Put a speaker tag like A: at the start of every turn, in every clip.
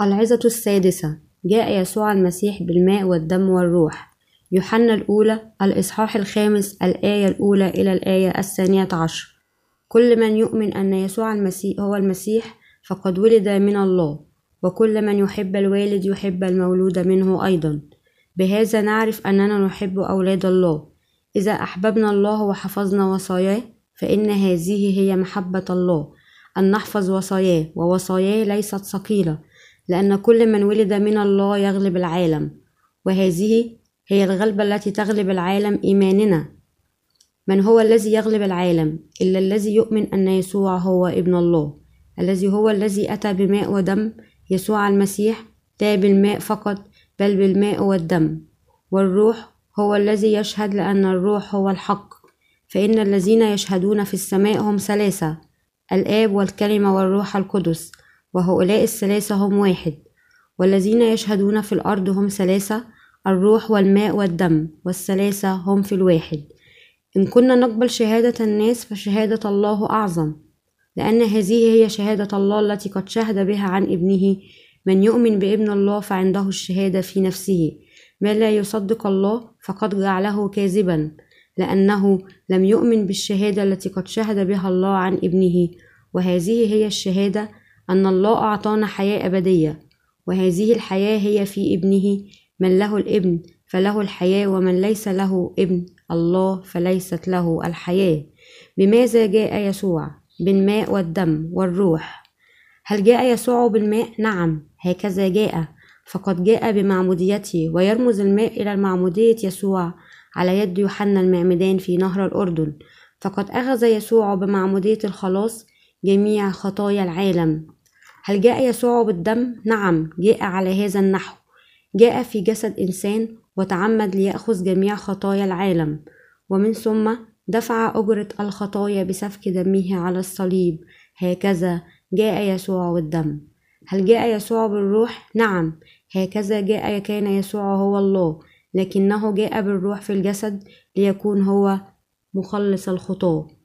A: العظة السادسة جاء يسوع المسيح بالماء والدم والروح. يوحنا الأولى الإصحاح الخامس الآية الأولى إلى الآية الثانية عشر. كل من يؤمن أن يسوع المسيح هو المسيح فقد ولد من الله. وكل من يحب الوالد يحب المولود منه أيضا. بهذا نعرف أننا نحب أولاد الله. إذا أحببنا الله وحفظنا وصاياه فإن هذه هي محبة الله. أن نحفظ وصاياه ووصاياه ليست ثقيلة. لأن كل من ولد من الله يغلب العالم وهذه هي الغلبة التي تغلب العالم إيماننا. من هو الذي يغلب العالم؟ إلا الذي يؤمن أن يسوع هو ابن الله. الذي هو الذي أتى بماء ودم يسوع المسيح لا بالماء فقط بل بالماء والدم. والروح هو الذي يشهد لأن الروح هو الحق. فإن الذين يشهدون في السماء هم ثلاثة الآب والكلمة والروح القدس. وهؤلاء الثلاثة هم واحد والذين يشهدون في الأرض هم ثلاثة الروح والماء والدم والثلاثة هم في الواحد. إن كنا نقبل شهادة الناس فشهادة الله أعظم لأن هذه هي شهادة الله التي قد شهد بها عن ابنه من يؤمن بابن الله فعنده الشهادة في نفسه. ما لا يصدق الله فقد جعله كاذبا لأنه لم يؤمن بالشهادة التي قد شهد بها الله عن ابنه. وهذه هي الشهادة أن الله أعطانا حياة أبدية وهذه الحياة هي في ابنه من له الابن فله الحياة ومن ليس له ابن الله فليست له الحياة. بماذا جاء يسوع؟ بالماء والدم والروح. هل جاء يسوع بالماء؟ نعم هكذا جاء. فقد جاء بمعموديته ويرمز الماء إلى المعمودية يسوع على يد يوحنا المعمدان في نهر الأردن. فقد أخذ يسوع بمعمودية الخلاص جميع خطايا العالم. هل جاء يسوع بالدم؟ نعم جاء على هذا النحو. جاء في جسد إنسان وتعمد ليأخذ جميع خطايا العالم ومن ثم دفع أجرة الخطايا بسفك دمه على الصليب. هكذا جاء يسوع بالدم. هل جاء يسوع بالروح؟ نعم. هكذا جاء كان يسوع هو الله لكنه جاء بالروح في الجسد ليكون هو مخلص الخطاة.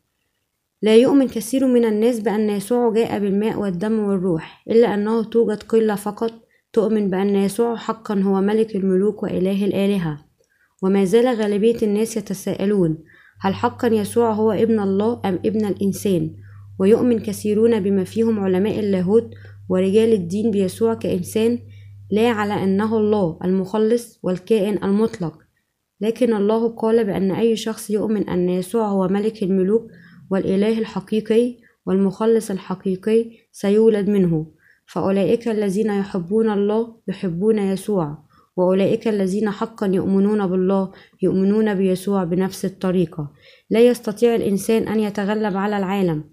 A: لا يؤمن كثير من الناس بأن يسوع جاء بالماء والدم والروح إلا أنه توجد قلة فقط تؤمن بأن يسوع حقا هو ملك الملوك وإله الآلهة. وما زال غالبية الناس يتساءلون هل حقا يسوع هو ابن الله أم ابن الإنسان؟ ويؤمن كثيرون بما فيهم علماء اللاهوت ورجال الدين بيسوع كإنسان لا على أنه الله المخلص والكائن المطلق. لكن الله قال بأن أي شخص يؤمن أن يسوع هو ملك الملوك والإله الحقيقي والمخلص الحقيقي سيولد منه. فأولئك الذين يحبون الله يحبون يسوع وأولئك الذين حقا يؤمنون بالله يؤمنون بيسوع بنفس الطريقة. لا يستطيع الإنسان أن يتغلب على العالم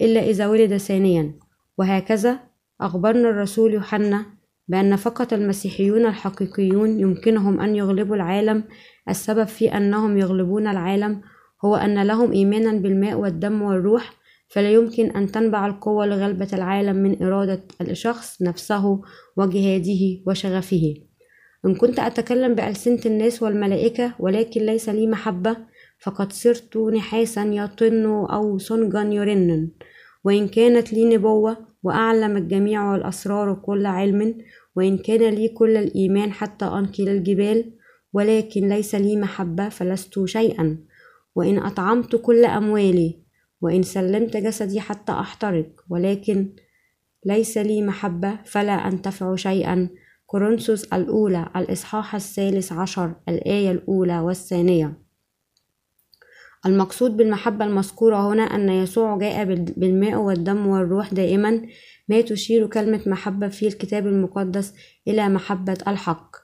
A: إلا إذا ولد ثانيا. وهكذا أخبرنا الرسول يوحنا بأن فقط المسيحيون الحقيقيون يمكنهم أن يغلبوا العالم السبب في أنهم يغلبون العالم هو أن لهم إيمانا بالماء والدم والروح فلا يمكن أن تنبع القوة لغلبة العالم من إرادة الشخص نفسه وجهاده وشغفه. إن كنت أتكلم بألسنة الناس والملائكة ولكن ليس لي محبة فقد صرت نحاسا يطن أو صنجا يرن. وإن كانت لي نبوة وأعلم الجميع والأسرار كل علم وإن كان لي كل الإيمان حتى أنقل الجبال ولكن ليس لي محبة فلست شيئا. وإن أطعمت كل أموالي وإن سلمت جسدي حتى أحترق ولكن ليس لي محبة فلا أنتفع شيئا. كورنثوس الأولى الإصحاح الثالث عشر الآية الأولى والثانية. المقصود بالمحبة المذكورة هنا أن يسوع جاء بالماء والدم والروح دائما. ما تشير كلمة محبة في الكتاب المقدس إلى محبة الحق.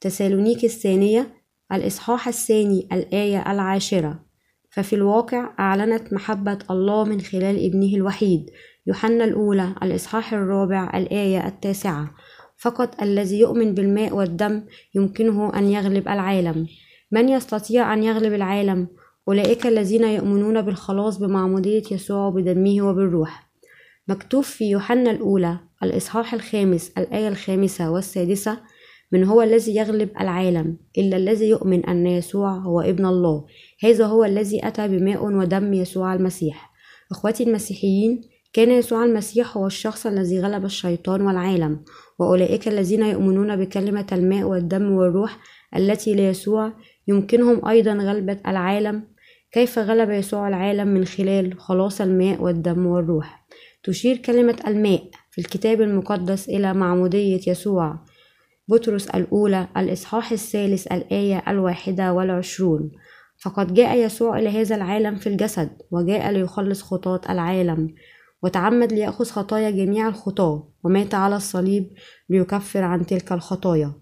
A: تسالونيك الثانية الإصحاح الثاني الآية العاشرة. ففي الواقع أعلنت محبة الله من خلال ابنه الوحيد يوحنا الأولى الإصحاح الرابع الآية التاسعة. فقط الذي يؤمن بالماء والدم يمكنه أن يغلب العالم. من يستطيع أن يغلب العالم؟ أولئك الذين يؤمنون بالخلاص بمعمودية يسوع بدمه وبالروح. مكتوب في يوحنا الأولى الإصحاح الخامس الآية الخامسة والسادسة من هو الذي يغلب العالم إلا الذي يؤمن أن يسوع هو ابن الله. هذا هو الذي أتى بماء ودم يسوع المسيح. إخوتي المسيحيين كان يسوع المسيح هو الشخص الذي غلب الشيطان والعالم وأولئك الذين يؤمنون بكلمة الماء والدم والروح التي ليسوع يمكنهم أيضا غلبة العالم. كيف غلب يسوع العالم من خلال خلاص الماء والدم والروح؟ تشير كلمة الماء في الكتاب المقدس إلى معمودية يسوع. بطرس الأولى الإصحاح الثالث الآية الواحدة والعشرون. فقد جاء يسوع إلى هذا العالم في الجسد وجاء ليخلص خطاة العالم وتعمد ليأخذ خطايا جميع الخطاة ومات على الصليب ليكفر عن تلك الخطايا.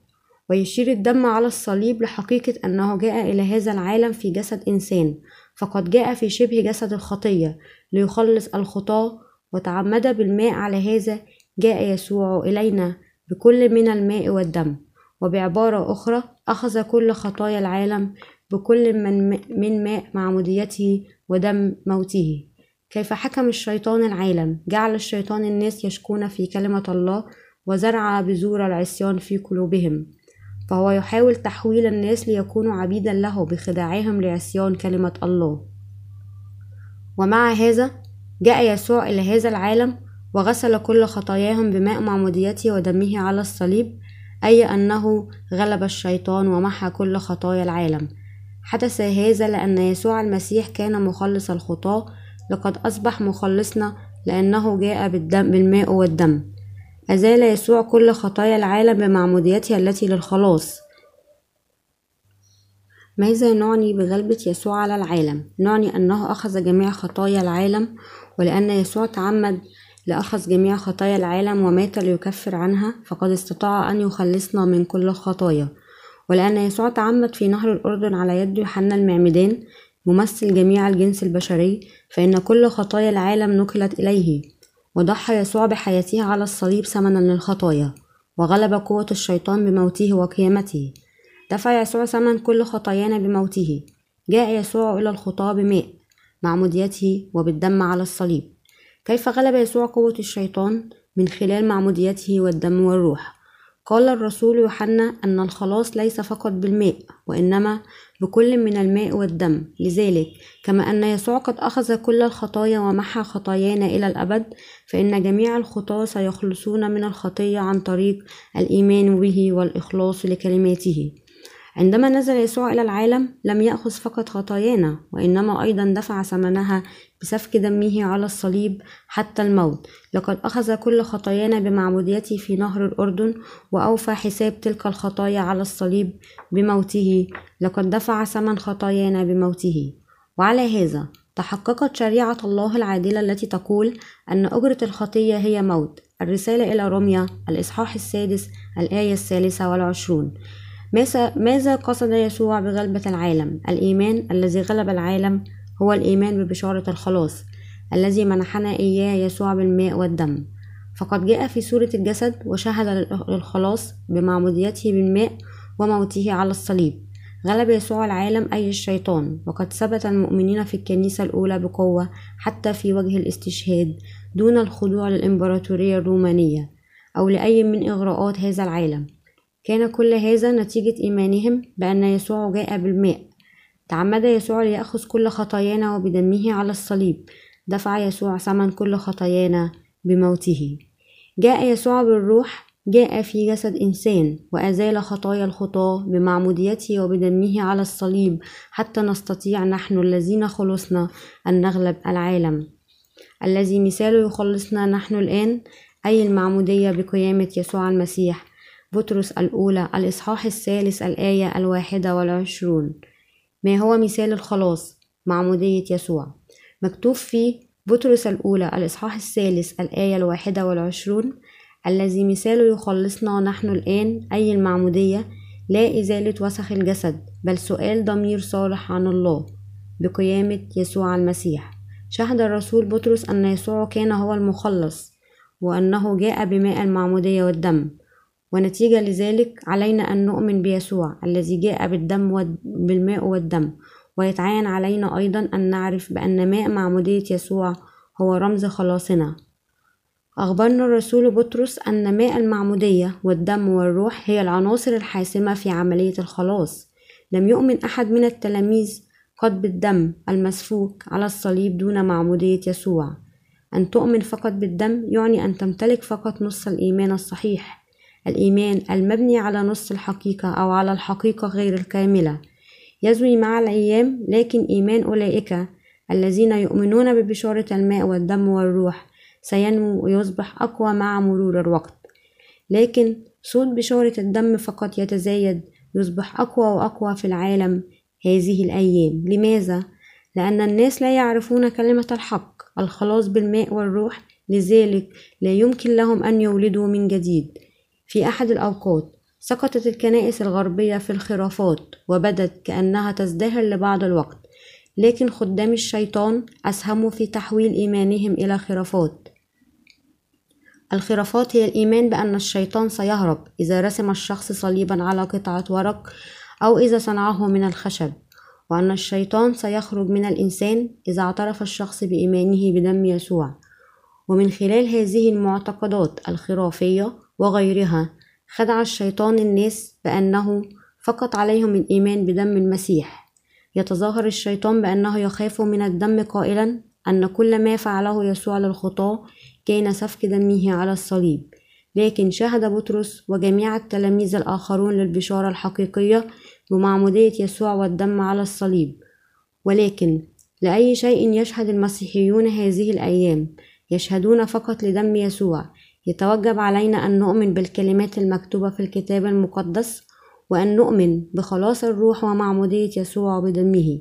A: ويشير الدم على الصليب لحقيقة أنه جاء إلى هذا العالم في جسد إنسان. فقد جاء في شبه جسد الخطية ليخلص الخطاة وتعمد بالماء على هذا جاء يسوع إلينا. بكل من الماء والدم وبعبارة أخرى أخذ كل خطايا العالم بكل من, ماء معموديته ودم موته. كيف حكم الشيطان العالم؟ جعل الشيطان الناس يشكون في كلمة الله وزرع بذور العصيان في قلوبهم. فهو يحاول تحويل الناس ليكونوا عبيدا له بخداعهم لعصيان كلمة الله. ومع هذا جاء يسوع إلى هذا العالم وغسل كل خطاياهم بماء معموديته ودمه على الصليب أي أنه غلب الشيطان ومحى كل خطايا العالم. حدث هذا لأن يسوع المسيح كان مخلص الخطاة لقد أصبح مخلصنا لأنه جاء بالدم بالماء والدم. أزال يسوع كل خطايا العالم بمعموديته التي للخلاص. ماذا نعني بغلبة يسوع على العالم؟ نعني أنه أخذ جميع خطايا العالم ولأن يسوع تعمد لأخذ جميع خطايا العالم ومات ليكفر عنها فقد استطاع أن يخلصنا من كل الخطايا ولأن يسوع تعمد في نهر الأردن على يد يوحنا المعمدان ممثل جميع الجنس البشري فإن كل خطايا العالم نقلت إليه. وضحى يسوع بحياته على الصليب ثمنا للخطايا وغلب قوة الشيطان بموته وقيامته. دفع يسوع ثمن كل خطايانا بموته. جاء يسوع إلى الخطاة بماء معموديته وبالدم على الصليب. كيف غلب يسوع قوة الشيطان من خلال معموديته والدم والروح؟ قال الرسول يوحنا أن الخلاص ليس فقط بالماء وإنما بكل من الماء والدم. لذلك كما أن يسوع قد أخذ كل الخطايا ومحى خطايانا إلى الأبد فإن جميع الخطاة سيخلصون من الخطية عن طريق الإيمان به والإخلاص لكلماته. عندما نزل يسوع إلى العالم لم يأخذ فقط خطايانا وإنما أيضا دفع ثمنها بسفك دمه على الصليب حتى الموت. لقد أخذ كل خطايانا بمعموديته في نهر الأردن وأوفى حساب تلك الخطايا على الصليب بموته. لقد دفع ثمن خطايانا بموته. وعلى هذا تحققت شريعة الله العادلة التي تقول أن أجرة الخطية هي موت. الرسالة إلى روميا الإصحاح السادس الآية الثالثة والعشرون. ماذا قصد يسوع بغلبة العالم؟ الإيمان الذي غلب العالم هو الإيمان ببشارة الخلاص الذي منحنا إياه يسوع بالماء والدم. فقد جاء في صورة الجسد وشهد للخلاص بمعموديته بالماء وموته على الصليب. غلب يسوع العالم أي الشيطان. وقد ثبت المؤمنين في الكنيسة الأولى بقوة حتى في وجه الاستشهاد دون الخضوع للإمبراطورية الرومانية أو لأي من إغراءات هذا العالم. كان كل هذا نتيجة إيمانهم بأن يسوع جاء بالماء. تعمد يسوع ليأخذ كل خطايانا وبدمه على الصليب. دفع يسوع ثمن كل خطايانا بموته. جاء يسوع بالروح جاء في جسد إنسان وأزال خطايا الخطاة بمعموديته وبدمه على الصليب. حتى نستطيع نحن الذين خلصنا أن نغلب العالم. الذي مثاله يخلصنا نحن الآن أي المعمودية بقيامة يسوع المسيح. بطرس الأولى الإصحاح الثالث الآية الواحدة والعشرون. ما هو مثال الخلاص؟ معمودية يسوع. مكتوب في بطرس الأولى الإصحاح الثالث الآية الواحدة والعشرون الذي مثاله يخلصنا نحن الآن أي المعمودية لا إزالة وسخ الجسد بل سؤال ضمير صالح عن الله بقيامة يسوع المسيح. شهد الرسول بطرس أن يسوع كان هو المخلص وأنه جاء بماء المعمودية والدم. ونتيجة لذلك علينا أن نؤمن بيسوع الذي جاء بالدم بالماء والدم. ويتعين علينا أيضا أن نعرف بأن ماء معمودية يسوع هو رمز خلاصنا. أخبرنا الرسول بطرس أن ماء المعمودية والدم والروح هي العناصر الحاسمة في عملية الخلاص. لم يؤمن أحد من التلاميذ قد بالدم المسفوك على الصليب دون معمودية يسوع. أن تؤمن فقط بالدم يعني أن تمتلك فقط نص الإيمان الصحيح. الإيمان المبني على نص الحقيقة أو على الحقيقة غير الكاملة. يزوي مع الأيام لكن إيمان أولئك الذين يؤمنون ببشارة الماء والدم والروح سينمو ويصبح أقوى مع مرور الوقت. لكن صوت بشارة الدم فقط يتزايد يصبح أقوى وأقوى في العالم هذه الأيام. لماذا؟ لأن الناس لا يعرفون كلمة الحق الخلاص بالماء والروح. لذلك لا يمكن لهم أن يولدوا من جديد. في أحد الأوقات سقطت الكنائس الغربية في الخرافات وبدت كأنها تزدهر لبعض الوقت لكن خدام الشيطان أسهموا في تحويل إيمانهم إلى خرافات. الخرافات هي الإيمان بأن الشيطان سيهرب إذا رسم الشخص صليبا على قطعة ورق أو إذا صنعه من الخشب وأن الشيطان سيخرج من الإنسان إذا اعترف الشخص بإيمانه بدم يسوع. ومن خلال هذه المعتقدات الخرافية وغيرها. خدع الشيطان الناس بأنه فقط عليهم الإيمان بدم المسيح. يتظاهر الشيطان بأنه يخاف من الدم قائلا أن كل ما فعله يسوع للخطاة كان سفك دمه على الصليب. لكن شهد بطرس وجميع التلاميذ الآخرون للبشارة الحقيقية بمعمودية يسوع والدم على الصليب. ولكن لأي شيء يشهد المسيحيون هذه الأيام يشهدون فقط لدم يسوع يتوجب علينا أن نؤمن بالكلمات المكتوبة في الكتاب المقدس وأن نؤمن بخلاص الروح ومعمودية يسوع بدمه.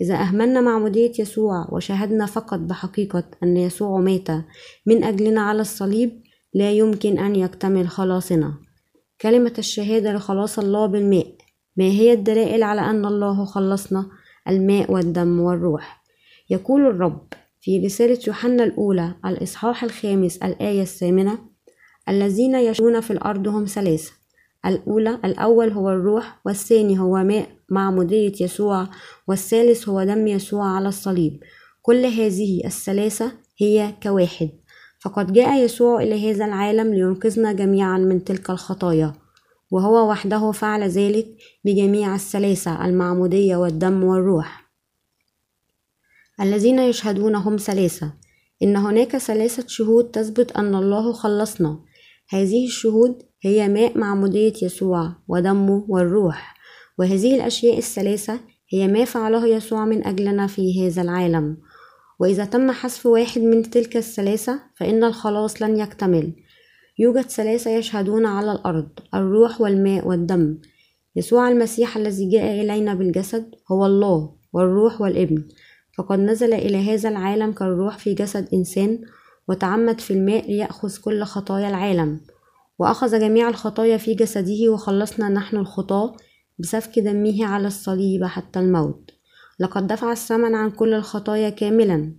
A: إذا أهملنا معمودية يسوع وشاهدنا فقط بحقيقة أن يسوع مات من أجلنا على الصليب لا يمكن أن يكتمل خلاصنا. كلمة الشهادة لخلاص الله بالماء ما هي الدلائل على أن الله خلصنا الماء والدم والروح؟ يقول الرب في رسالة يوحنا الأولى الإصحاح الخامس الآية الثامنة الذين يشون في الأرض هم ثلاثة الأولى الأول هو الروح والثاني هو ماء معمودية يسوع والثالث هو دم يسوع على الصليب. كل هذه الثلاثة هي كواحد. فقد جاء يسوع إلى هذا العالم لينقذنا جميعا من تلك الخطايا. وهو وحده فعل ذلك بجميع الثلاثة المعمودية والدم والروح. الذين يشهدون هم ثلاثة إن هناك ثلاثة شهود تثبت أن الله خلصنا. هذه الشهود هي ماء معمودية يسوع ودمه والروح. وهذه الأشياء الثلاثة هي ما فعله يسوع من أجلنا في هذا العالم. وإذا تم حذف واحد من تلك الثلاثة فإن الخلاص لن يكتمل. يوجد ثلاثة يشهدون على الأرض الروح والماء والدم. يسوع المسيح الذي جاء إلينا بالجسد هو الله والروح والابن. فقد نزل إلى هذا العالم كالروح في جسد إنسان وتعمد في الماء ليأخذ كل خطايا العالم. وأخذ جميع الخطايا في جسده وخلصنا نحن الخطاة بسفك دمه على الصليب حتى الموت. لقد دفع الثمن عن كل الخطايا كاملا.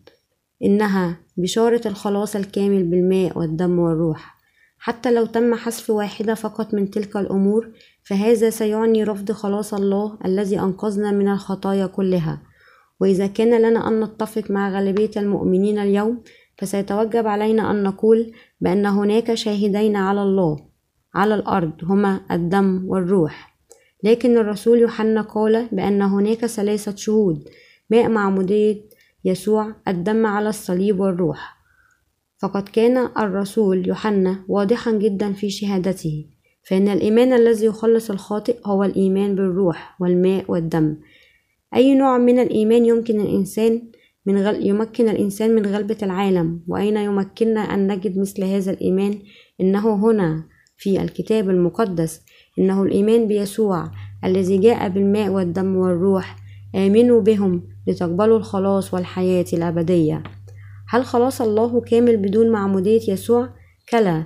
A: إنها بشارة الخلاص الكامل بالماء والدم والروح. حتى لو تم حذف واحدة فقط من تلك الأمور فهذا سيعني رفض خلاص الله الذي أنقذنا من الخطايا كلها. وإذا كان لنا أن نتفق مع غالبية المؤمنين اليوم فسيتوجب علينا أن نقول بأن هناك شاهدين على الله على الأرض هما الدم والروح. لكن الرسول يوحنا قال بأن هناك ثلاثة شهود ماء معمودية يسوع الدم على الصليب والروح. فقد كان الرسول يوحنا واضحا جدا في شهادته فإن الإيمان الذي يخلص الخاطئ هو الإيمان بالروح والماء والدم. أي نوع من الإيمان يمكن الإنسان من غل... يمكن الإنسان من غلبة العالم؟ وأين يمكننا أن نجد مثل هذا الإيمان؟ إنه هنا في الكتاب المقدس. إنه الإيمان بيسوع الذي جاء بالماء والدم والروح. آمنوا بهم لتقبلوا الخلاص والحياة الأبدية. هل خلاص الله كامل بدون معمودية يسوع؟ كلا.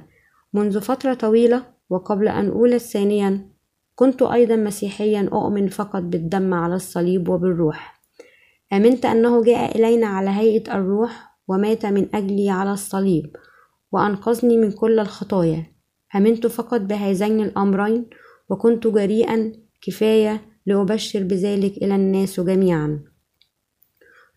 A: منذ فترة طويلة وقبل أن أولد ثانيا كنت أيضا مسيحيا أؤمن فقط بالدم على الصليب وبالروح. آمنت أنه جاء إلينا على هيئة الروح ومات من أجلي على الصليب وأنقذني من كل الخطايا. آمنت فقط بهذين الأمرين وكنت جريئا كفاية لأبشر بذلك إلى الناس جميعا.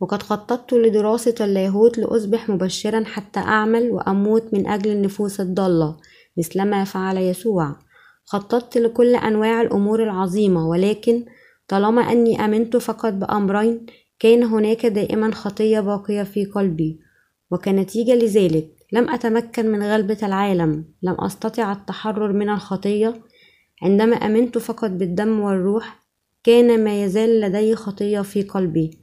A: وقد خططت لدراسة اللاهوت لأصبح مبشرا حتى أعمل وأموت من أجل النفوس الضالة مثلما فعل يسوع. خططت لكل أنواع الأمور العظيمة ولكن طالما أني آمنت فقط بأمرين كان هناك دائما خطية باقية في قلبي وكنتيجة لذلك لم أتمكن من غلبة العالم. لم أستطع التحرر من الخطية. عندما أمنت فقط بالدم والروح كان ما يزال لدي خطية في قلبي.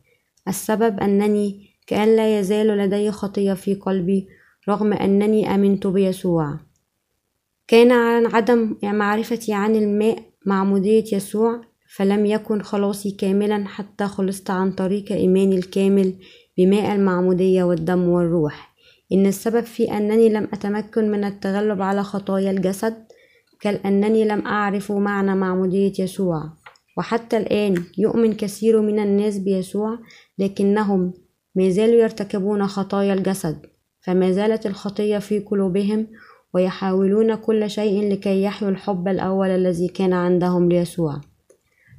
A: السبب أنني كأن لا يزال لدي خطية في قلبي رغم أنني أمنت بيسوع. كان عن عدم معرفتي عن الماء معمودية يسوع فلم يكن خلاصي كاملا حتى خلصت عن طريق إيماني الكامل بماء المعمودية والدم والروح. إن السبب في أنني لم أتمكن من التغلب على خطايا الجسد كأنني لم أعرف معنى معمودية يسوع. وحتى الآن يؤمن كثير من الناس بيسوع لكنهم ما زالوا يرتكبون خطايا الجسد فما زالت الخطية في قلوبهم ويحاولون كل شيء لكي يحيوا الحب الأول الذي كان عندهم ليسوع.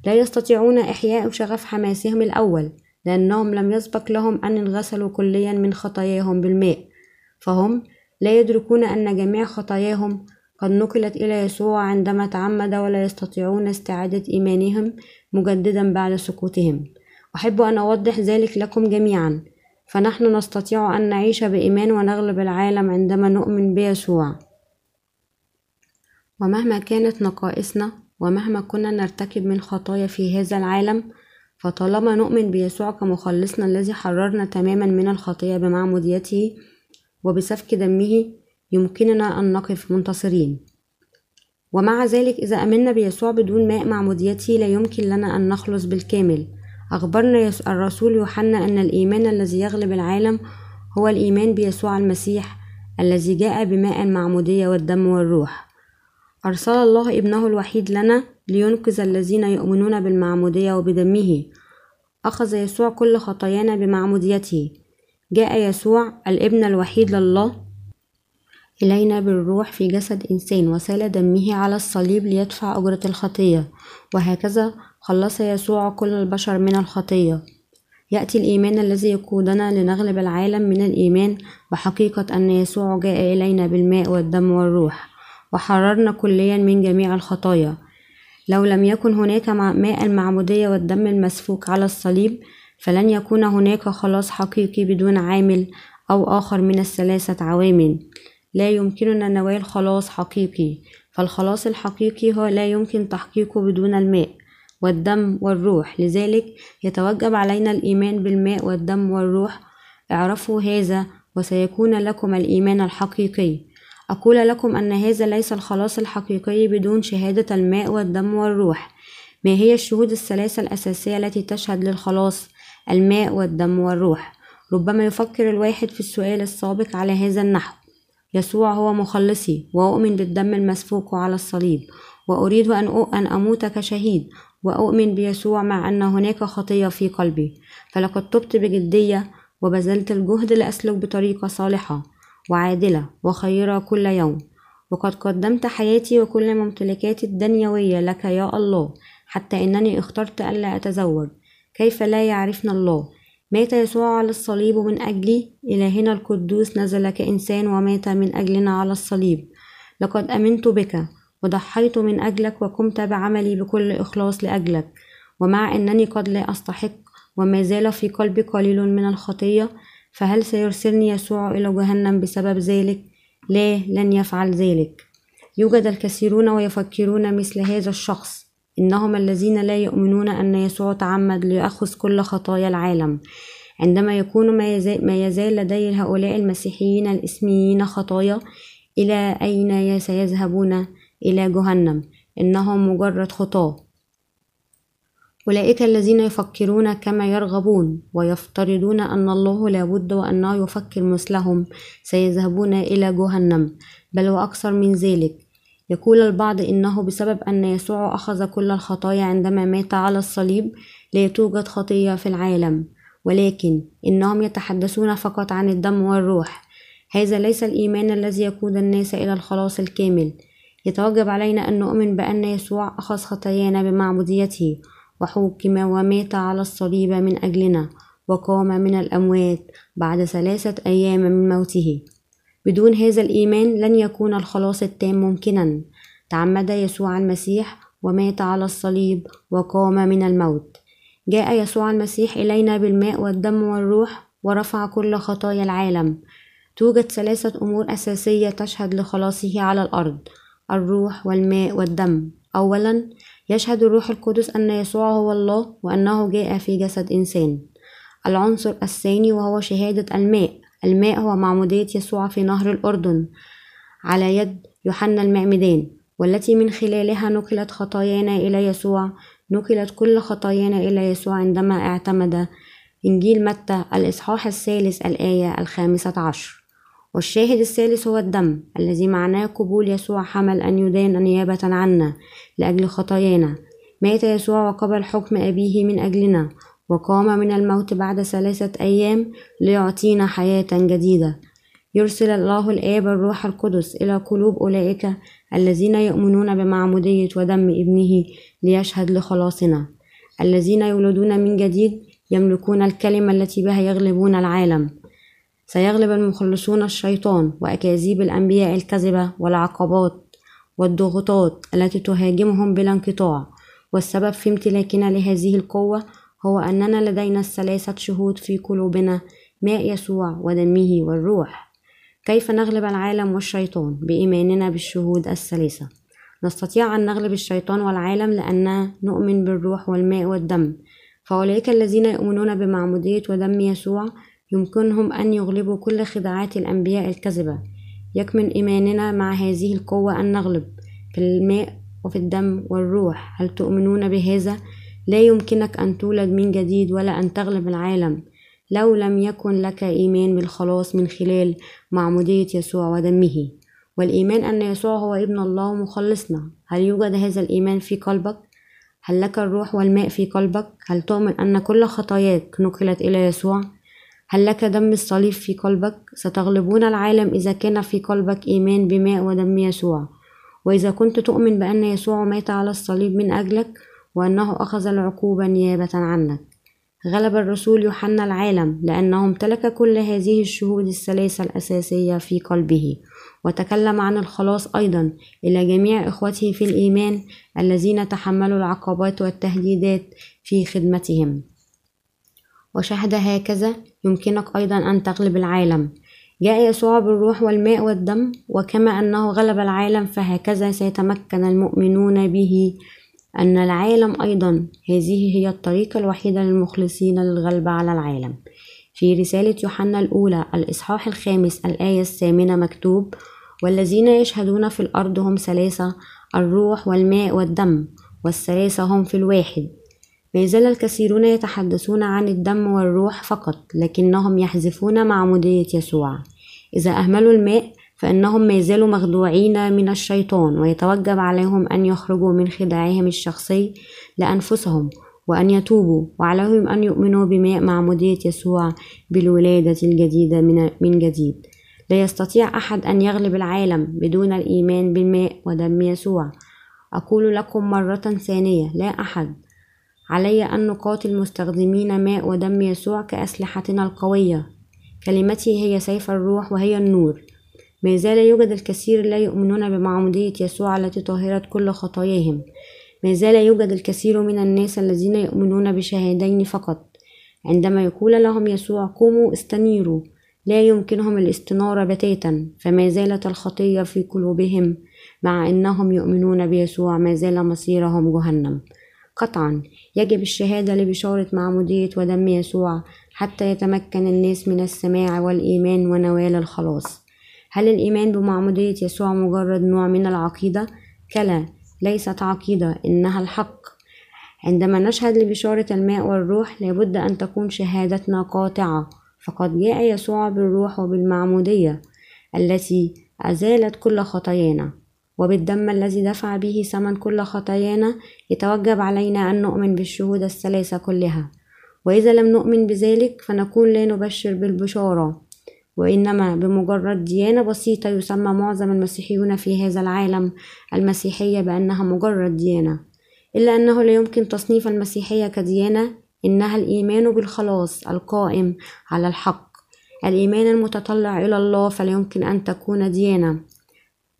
A: لا يستطيعون إحياء شغف حماسهم الأول لأنهم لم يسبق لهم أن انغسلوا كليا من خطاياهم بالماء. فهم لا يدركون أن جميع خطاياهم قد نقلت إلى يسوع عندما تعمد ولا يستطيعون استعادة إيمانهم مجددا بعد سقوطهم أحب أن أوضح ذلك لكم جميعا. فنحن نستطيع أن نعيش بإيمان ونغلب العالم عندما نؤمن بيسوع. ومهما كانت نقائصنا ومهما كنا نرتكب من خطايا في هذا العالم فطالما نؤمن بيسوع كمخلصنا الذي حررنا تماما من الخطية بمعموديته وبسفك دمه يمكننا أن نقف منتصرين. ومع ذلك إذا أمنا بيسوع بدون ماء معموديته لا يمكن لنا أن نخلص بالكامل. أخبرنا الرسول يوحنا أن الإيمان الذي يغلب العالم هو الإيمان بيسوع المسيح الذي جاء بماء المعمودية والدم والروح. أرسل الله ابنه الوحيد لنا لينقذ الذين يؤمنون بالمعمودية وبدمه. أخذ يسوع كل خطايانا بمعموديته. جاء يسوع الابن الوحيد لله إلينا بالروح في جسد إنسان وسال دمه على الصليب ليدفع أجرة الخطية. وهكذا خلص يسوع كل البشر من الخطية. يأتي الإيمان الذي يقودنا لنغلب العالم من الإيمان. بحقيقة أن يسوع جاء إلينا بالماء والدم والروح. وحررنا كليا من جميع الخطايا. لو لم يكن هناك ماء المعمودية والدم المسفوك على الصليب فلن يكون هناك خلاص حقيقي بدون عامل أو آخر من الثلاثة عوامل. لا يمكننا نوال خلاص حقيقي فالخلاص الحقيقي هو لا يمكن تحقيقه بدون الماء والدم والروح. لذلك يتوجب علينا الإيمان بالماء والدم والروح. اعرفوا هذا وسيكون لكم الإيمان الحقيقي. أقول لكم أن هذا ليس الخلاص الحقيقي بدون شهادة الماء والدم والروح. ما هي الشهود الثلاثة الأساسية التي تشهد للخلاص؟ الماء والدم والروح. ربما يفكر الواحد في السؤال السابق على هذا النحو. يسوع هو مخلصي وأؤمن بالدم المسفوك على الصليب. وأريد أن أموت كشهيد. وأؤمن بيسوع مع أن هناك خطية في قلبي. فلقد تبت بجدية وبذلت الجهد لأسلك بطريقة صالحة. وعادلة وخيرة كل يوم. وقد قدمت حياتي وكل ممتلكاتي الدنيوية لك يا الله حتى إنني اخترت ألا أتزوج. كيف لا يعرفنا الله؟ مات يسوع على الصليب من أجلي؟ إلهنا القدوس نزل كإنسان ومات من أجلنا على الصليب. لقد أمنت بك وضحيت من أجلك وقمت بعملي بكل إخلاص لأجلك. ومع أنني قد لا أستحق وما زال في قلبي قليل من الخطية فهل سيرسلني يسوع إلى جهنم بسبب ذلك؟ لا لن يفعل ذلك. يوجد الكثيرون ويفكرون مثل هذا الشخص. إنهم الذين لا يؤمنون أن يسوع تعمد ليأخذ كل خطايا العالم. عندما يكون ما يزال, ما يزال لدي هؤلاء المسيحيين الإسميين خطايا إلى أين سيذهبون؟ إلى جهنم. إنهم مجرد خطاة. أولئك الذين يفكرون كما يرغبون ويفترضون أن الله لابد وأنه يفكر مثلهم سيذهبون إلى جهنم. بل وأكثر من ذلك. يقول البعض إنه بسبب أن يسوع أخذ كل الخطايا عندما مات على الصليب لا توجد خطية في العالم. ولكن إنهم يتحدثون فقط عن الدم والروح. هذا ليس الإيمان الذي يقود الناس إلى الخلاص الكامل. يتوجب علينا أن نؤمن بأن يسوع أخذ خطايانا بمعموديته وحكم ومات على الصليب من أجلنا وقام من الأموات بعد ثلاثة أيام من موته. بدون هذا الإيمان لن يكون الخلاص التام ممكنا. تعمد يسوع المسيح ومات على الصليب وقام من الموت. جاء يسوع المسيح إلينا بالماء والدم والروح ورفع كل خطايا العالم. توجد ثلاثة أمور أساسية تشهد لخلاصه على الأرض الروح والماء والدم. أولا يشهد الروح القدس أن يسوع هو الله وأنه جاء في جسد إنسان. العنصر الثاني وهو شهادة الماء. الماء هو معمودية يسوع في نهر الأردن على يد يوحنا المعمدان والتي من خلالها نقلت خطايانا إلى يسوع. نقلت كل خطايانا إلى يسوع عندما اعتمد إنجيل متى الإصحاح الثالث الآية الخامسة عشر. والشاهد الثالث هو الدم الذي معناه قبول يسوع حمل أن يدان نيابة عنا لأجل خطايانا. مات يسوع وقبل حكم أبيه من أجلنا وقام من الموت بعد ثلاثة أيام ليعطينا حياة جديدة. يرسل الله الآب الروح القدس إلى قلوب أولئك الذين يؤمنون بمعمودية ودم ابنه ليشهد لخلاصنا. الذين يولدون من جديد يملكون الكلمة التي بها يغلبون العالم. سيغلب المخلصون الشيطان وأكاذيب الأنبياء الكذبة والعقبات والضغوطات التي تهاجمهم بلا انقطاع. والسبب في امتلاكنا لهذه القوة هو أننا لدينا الثلاثة شهود في قلوبنا ماء يسوع ودمه والروح. كيف نغلب العالم والشيطان؟ بإيماننا بالشهود الثلاثة. نستطيع أن نغلب الشيطان والعالم لأننا نؤمن بالروح والماء والدم. فأولئك الذين يؤمنون بمعمودية ودم يسوع يمكنهم أن يغلبوا كل خداعات الأنبياء الكذبة يكمن إيماننا مع هذه القوة أن نغلب في الماء وفي الدم والروح هل تؤمنون بهذا؟ لا يمكنك أن تولد من جديد ولا أن تغلب العالم لو لم يكن لك إيمان بالخلاص من خلال معمودية يسوع ودمه والإيمان أن يسوع هو ابن الله مخلصنا هل يوجد هذا الإيمان في قلبك؟ هل لك الروح والماء في قلبك؟ هل تؤمن أن كل خطاياك نقلت إلى يسوع؟ هل لك دم الصليب في قلبك؟ ستغلبون العالم إذا كان في قلبك إيمان بماء ودم يسوع. وإذا كنت تؤمن بأن يسوع مات على الصليب من أجلك وأنه أخذ العقوبة نيابة عنك. غلب الرسول يوحنا العالم لأنه امتلك كل هذه الشهود الثلاثة الأساسية في قلبه. وتكلم عن الخلاص أيضا إلى جميع إخوته في الإيمان الذين تحملوا العقبات والتهديدات في خدمتهم. وشهد هكذا. يمكنك أيضا أن تغلب العالم. جاء يسوع بالروح والماء والدم وكما أنه غلب العالم فهكذا سيتمكن المؤمنون به أن العالم أيضا. هذه هي الطريقة الوحيدة للمخلصين للغلبة على العالم. في رسالة يوحنا الأولى الإصحاح الخامس الآية الثامنة مكتوب والذين يشهدون في الأرض هم ثلاثة الروح والماء والدم والثلاثة هم في الواحد. ما يزال الكثيرون يتحدثون عن الدم والروح فقط لكنهم يحذفون معمودية يسوع. إذا أهملوا الماء فإنهم ما يزالوا مخدوعين من الشيطان ويتوجب عليهم أن يخرجوا من خداعهم الشخصي لأنفسهم وأن يتوبوا وعليهم أن يؤمنوا بماء معمودية يسوع بالولادة الجديدة من جديد. لا يستطيع أحد أن يغلب العالم بدون الإيمان بالماء ودم يسوع. أقول لكم مرة ثانية لا أحد علي أن نقاتل مستخدمين ماء ودم يسوع كأسلحتنا القوية. كلمتي هي سيف الروح وهي النور. ما زال يوجد الكثير لا يؤمنون بمعمودية يسوع التي طهرت كل خطاياهم. ما زال يوجد الكثير من الناس الذين يؤمنون بشهادين فقط. عندما يقول لهم يسوع قوموا استنيروا. لا يمكنهم الاستنارة بتاتا. فما زالت الخطية في قلوبهم مع أنهم يؤمنون بيسوع. ما زال مصيرهم جهنم. قطعا. يجب الشهادة لبشارة معمودية ودم يسوع حتى يتمكن الناس من السماع والإيمان ونوال الخلاص. هل الإيمان بمعمودية يسوع مجرد نوع من العقيدة؟ كلا ليست عقيدة إنها الحق. عندما نشهد لبشارة الماء والروح لابد أن تكون شهادتنا قاطعة. فقد جاء يسوع بالروح وبالمعمودية التي أزالت كل خطايانا. وبالدم الذي دفع به ثمن كل خطايانا يتوجب علينا أن نؤمن بالشهود الثلاثة كلها. وإذا لم نؤمن بذلك فنكون لا نبشر بالبشارة وإنما بمجرد ديانة بسيطة يسمى معظم المسيحيون في هذا العالم المسيحية بأنها مجرد ديانة. إلا أنه لا يمكن تصنيف المسيحية كديانة إنها الإيمان بالخلاص القائم على الحق. الإيمان المتطلع إلى الله فلا يمكن أن تكون ديانة.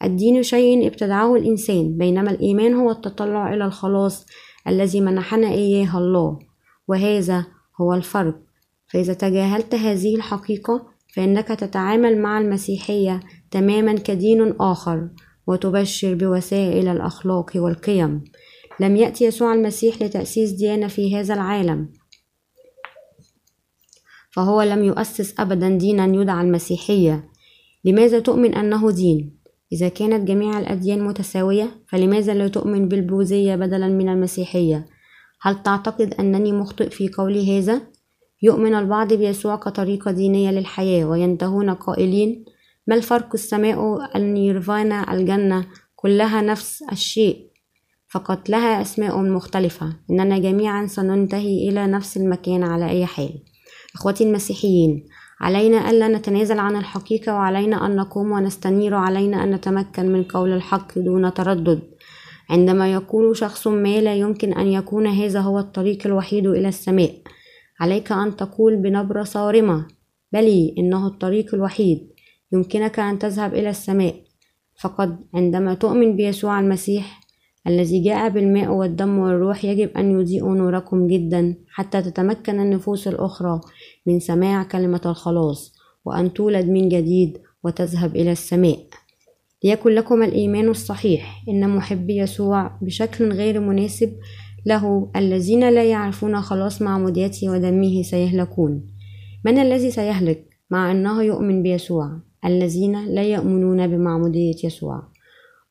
A: الدين شيء ابتدعه الإنسان بينما الإيمان هو التطلع إلى الخلاص الذي منحنا إياه الله وهذا هو الفرق. فإذا تجاهلت هذه الحقيقة فإنك تتعامل مع المسيحية تماما كدين آخر وتبشر بوسائل الأخلاق والقيم. لم يأتي يسوع المسيح لتأسيس ديانة في هذا العالم. فهو لم يؤسس أبدا دينا يدعى المسيحية. لماذا تؤمن أنه دين؟ إذا كانت جميع الأديان متساوية فلماذا لا تؤمن بالبوذية بدلا من المسيحية؟ هل تعتقد أنني مخطئ في قولي هذا؟ يؤمن البعض بيسوع كطريقة دينية للحياة وينتهون قائلين ما الفرق السماء النيرفانا الجنة كلها نفس الشيء فقط لها أسماء مختلفة إننا جميعا سننتهي إلى نفس المكان على أي حال إخوتي المسيحيين علينا ألا نتنازل عن الحقيقة وعلينا أن نقوم ونستنير علينا أن نتمكن من قول الحق دون تردد. عندما يقول شخص ما لا يمكن أن يكون هذا هو الطريق الوحيد إلى السماء. عليك أن تقول بنبرة صارمة بلي إنه الطريق الوحيد. يمكنك أن تذهب إلى السماء. فقد عندما تؤمن بيسوع المسيح الذي جاء بالماء والدم والروح يجب أن يضيء نوركم جدا حتى تتمكن النفوس الأخرى. من سماع كلمة الخلاص وأن تولد من جديد وتذهب إلى السماء. ليكن لكم الإيمان الصحيح إن محبي يسوع بشكل غير مناسب له الذين لا يعرفون خلاص معموديته ودمه سيهلكون. من الذي سيهلك مع أنه يؤمن بيسوع؟ الذين لا يؤمنون بمعمودية يسوع.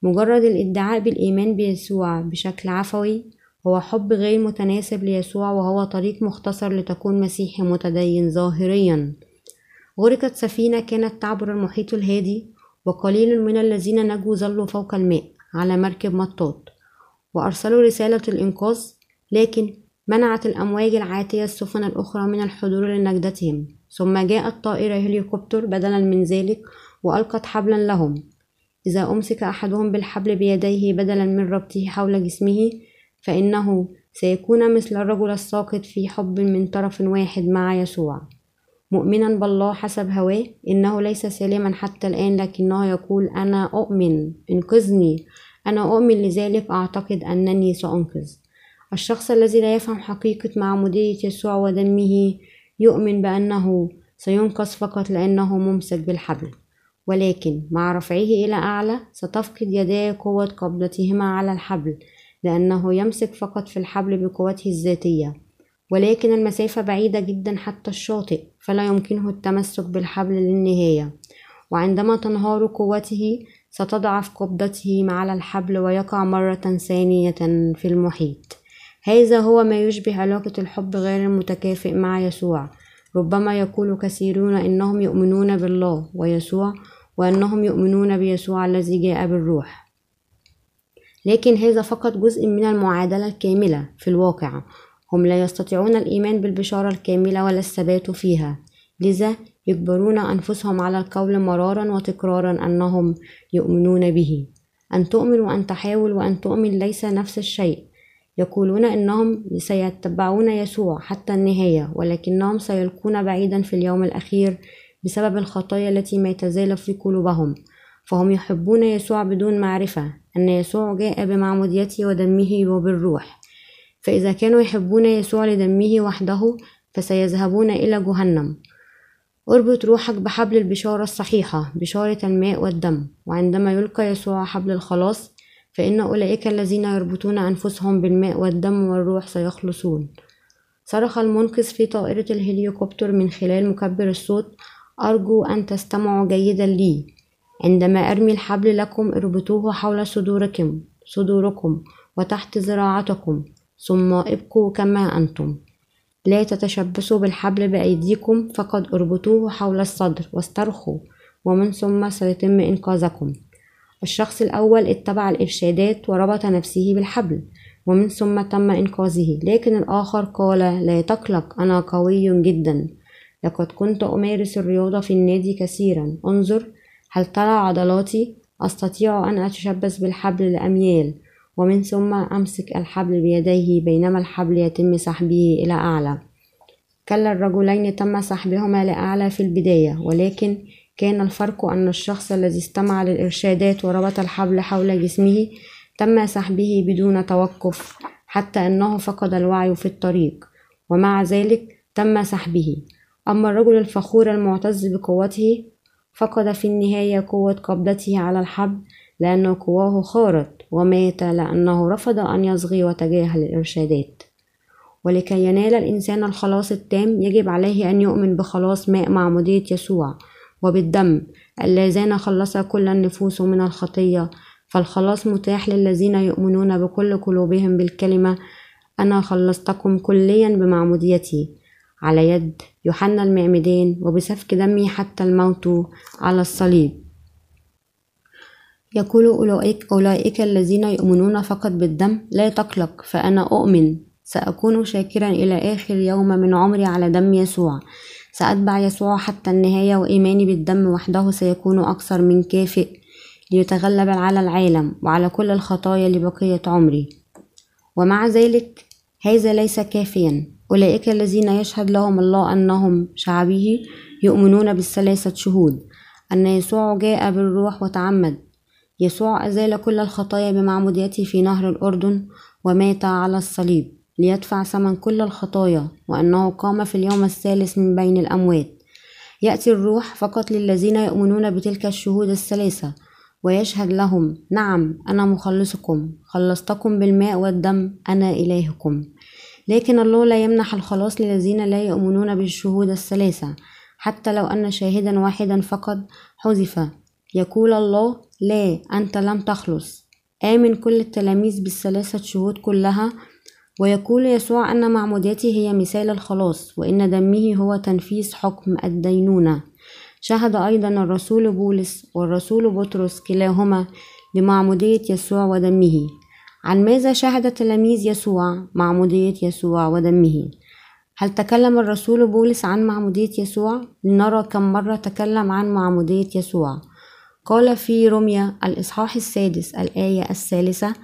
A: مجرد الادعاء بالإيمان بيسوع بشكل عفوي هو حب غير متناسب ليسوع وهو طريق مختصر لتكون مسيحي متدين ظاهريا. غرقت سفينة كانت تعبر المحيط الهادي وقليل من الذين نجوا ظلوا فوق الماء على مركب مطاط وأرسلوا رسالة الإنقاذ لكن منعت الأمواج العاتية السفن الأخرى من الحضور لنجدتهم. ثم جاءت طائرة هليكوبتر بدلا من ذلك وألقت حبلا لهم. إذا أمسك أحدهم بالحبل بيديه بدلا من ربطه حول جسمه فإنه سيكون مثل الرجل الساقط في حب من طرف واحد مع يسوع. مؤمنا بالله حسب هواه إنه ليس سالما حتى الآن لكنه يقول أنا أؤمن. انقذني. أنا أؤمن لذلك. أعتقد أنني سأنقذ. الشخص الذي لا يفهم حقيقة معمودية يسوع ودمه يؤمن بأنه سينقذ فقط لأنه ممسك بالحبل. ولكن مع رفعه إلى أعلى ستفقد يداه قوة قبضتهما على الحبل. لأنه يمسك فقط في الحبل بقوته الذاتية ولكن المسافة بعيدة جدا حتى الشاطئ فلا يمكنه التمسك بالحبل للنهاية. وعندما تنهار قوته ستضعف قبضته على الحبل ويقع مرة ثانية في المحيط. هذا هو ما يشبه علاقة الحب غير المتكافئ مع يسوع. ربما يقول كثيرون إنهم يؤمنون بالله ويسوع وأنهم يؤمنون بيسوع الذي جاء بالروح. لكن هذا فقط جزء من المعادلة الكاملة في الواقع. هم لا يستطيعون الإيمان بالبشارة الكاملة ولا الثبات فيها. لذا يجبرون أنفسهم على القول مرارا وتكرارا أنهم يؤمنون به. أن تؤمن وأن تحاول وأن تؤمن ليس نفس الشيء. يقولون إنهم سيتبعون يسوع حتى النهاية ولكنهم سيلقون بعيدا في اليوم الأخير بسبب الخطايا التي ما تزال في قلوبهم. فهم يحبون يسوع بدون معرفة. أن يسوع جاء بمعموديته ودمه وبالروح. فإذا كانوا يحبون يسوع لدمه وحده فسيذهبون إلى جهنم. أربط روحك بحبل البشارة الصحيحة بشارة الماء والدم. وعندما يلقى يسوع حبل الخلاص فإن أولئك الذين يربطون أنفسهم بالماء والدم والروح سيخلصون. صرخ المنقذ في طائرة الهليكوبتر من خلال مكبر الصوت أرجو أن تستمعوا جيدا لي. عندما أرمي الحبل لكم اربطوه حول صدوركم صدوركم وتحت ذراعتكم ثم ابقوا كما أنتم. لا تتشبثوا بالحبل بأيديكم فقد اربطوه حول الصدر واسترخوا ومن ثم سيتم إنقاذكم. الشخص الأول اتبع الإرشادات وربط نفسه بالحبل ومن ثم تم إنقاذه. لكن الآخر قال لا تقلق أنا قوي جدا. لقد كنت أمارس الرياضة في النادي كثيرا. انظر هل ترى عضلاتي؟ أستطيع أن أتشبث بالحبل لأميال ومن ثم أمسك الحبل بيديه بينما الحبل يتم سحبه إلى أعلى. كلا الرجلين تم سحبهما لأعلى في البداية ولكن كان الفرق أن الشخص الذي استمع للإرشادات وربط الحبل حول جسمه تم سحبه بدون توقف حتى أنه فقد الوعي في الطريق ومع ذلك تم سحبه. أما الرجل الفخور المعتز بقوته فقد في النهاية قوة قبضته على الحبل لأن قواه خارت ومات لأنه رفض أن يصغي وتجاهل الإرشادات. ولكي ينال الإنسان الخلاص التام يجب عليه أن يؤمن بخلاص ماء معمودية يسوع وبالدم. اللذان خلص كل النفوس من الخطية فالخلاص متاح للذين يؤمنون بكل قلوبهم بالكلمة أنا خلصتكم كليا بمعموديتي. على يد يوحنا المعمدان وبسفك دمي حتى الموت على الصليب. يقول أولئك, أولئك الذين يؤمنون فقط بالدم لا تقلق فأنا أؤمن. سأكون شاكرا إلى آخر يوم من عمري على دم يسوع. سأتبع يسوع حتى النهاية وإيماني بالدم وحده سيكون أكثر من كافئ ليتغلب على العالم وعلى كل الخطايا لبقية عمري. ومع ذلك هذا ليس كافيا. أولئك الذين يشهد لهم الله أنهم شعبه يؤمنون بالثلاثة شهود. أن يسوع جاء بالروح وتعمد. يسوع أزال كل الخطايا بمعموديته في نهر الأردن ومات على الصليب ليدفع ثمن كل الخطايا وأنه قام في اليوم الثالث من بين الأموات. يأتي الروح فقط للذين يؤمنون بتلك الشهود الثلاثة ويشهد لهم نعم أنا مخلصكم خلصتكم بالماء والدم أنا إلهكم. لكن الله لا يمنح الخلاص للذين لا يؤمنون بالشهود الثلاثة حتى لو أن شاهدا واحدا فقط حذف. يقول الله لا أنت لم تخلص. آمن كل التلاميذ بالثلاثة شهود كلها. ويقول يسوع أن معموديته هي مثال الخلاص وإن دمه هو تنفيذ حكم الدينونة. شهد أيضا الرسول بولس والرسول بطرس كلاهما لمعمودية يسوع ودمه. عن ماذا شهد تلاميذ يسوع معمودية يسوع ودمه؟ هل تكلم الرسول بولس عن معمودية يسوع؟ لنرى كم مرة تكلم عن معمودية يسوع. قال في رمية الإصحاح السادس الآية الثالثة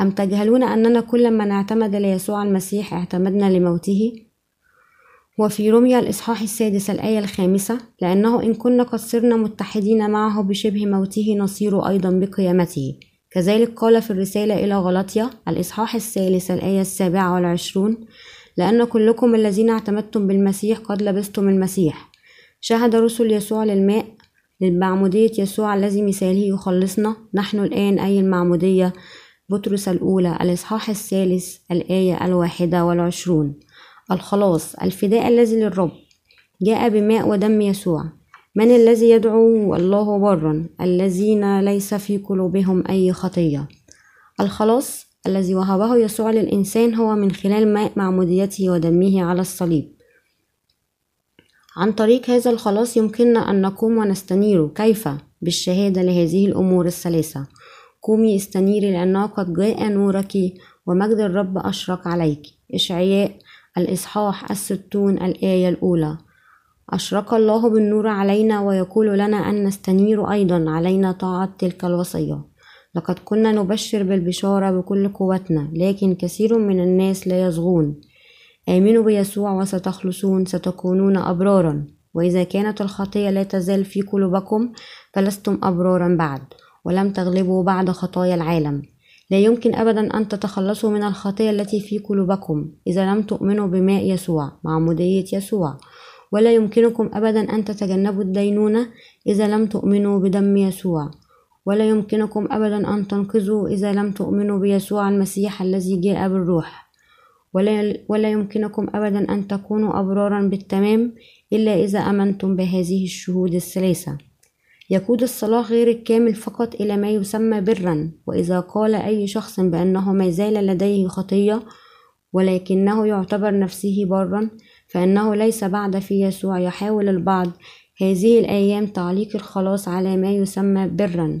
A: أم تجهلون أننا كل من اعتمد ليسوع المسيح اعتمدنا لموته؟ وفي رمية الإصحاح السادس الآية الخامسة لأنه إن كنا قد صرنا متحدين معه بشبه موته نصير أيضا بقيامته. كذلك قال في الرسالة إلى غلطية الإصحاح الثالث الآية السابعة والعشرون لأن كلكم الذين اعتمدتم بالمسيح قد لبستم المسيح. شهد رسل يسوع للماء للمعمودية يسوع الذي مثاله يخلصنا. نحن الآن أي المعمودية؟ بطرس الأولى الإصحاح الثالث الآية الواحدة والعشرون. الخلاص الفداء الذي للرب. جاء بماء ودم يسوع. من الذي يدعو الله برا الذين ليس في قلوبهم أي خطية. الخلاص الذي وهبه يسوع للإنسان هو من خلال ماء معموديته ودمه على الصليب. عن طريق هذا الخلاص يمكننا أن نقوم ونستنير. كيف؟ بالشهادة لهذه الأمور الثلاثة. قومي استنيري لأنه قد جاء نورك ومجد الرب أشرق عليك. إشعياء الإصحاح الستون الآية الأولى. أشرق الله بالنور علينا ويقول لنا أن نستنير أيضا علينا طاعة تلك الوصية. لقد كنا نبشر بالبشارة بكل قوتنا لكن كثير من الناس لا يصغون. آمنوا بيسوع وستخلصون ستكونون أبرارا. وإذا كانت الخطية لا تزال في قلوبكم فلستم أبرارا بعد ولم تغلبوا بعد خطايا العالم. لا يمكن أبدا أن تتخلصوا من الخطية التي في قلوبكم. إذا لم تؤمنوا بماء يسوع معمودية يسوع ولا يمكنكم أبدا أن تتجنبوا الدينونة إذا لم تؤمنوا بدم يسوع. ولا يمكنكم أبدا أن تنقذوا إذا لم تؤمنوا بيسوع المسيح الذي جاء بالروح. ولا, ولا يمكنكم أبدا أن تكونوا أبرارا بالتمام إلا إذا أمنتم بهذه الشهود الثلاثة. يقود الصلاة غير الكامل فقط إلى ما يسمى برا وإذا قال أي شخص بأنه ما زال لديه خطية ولكنه يعتبر نفسه برا فإنه ليس بعد في يسوع يحاول البعض. هذه الأيام تعليق الخلاص على ما يسمى برا.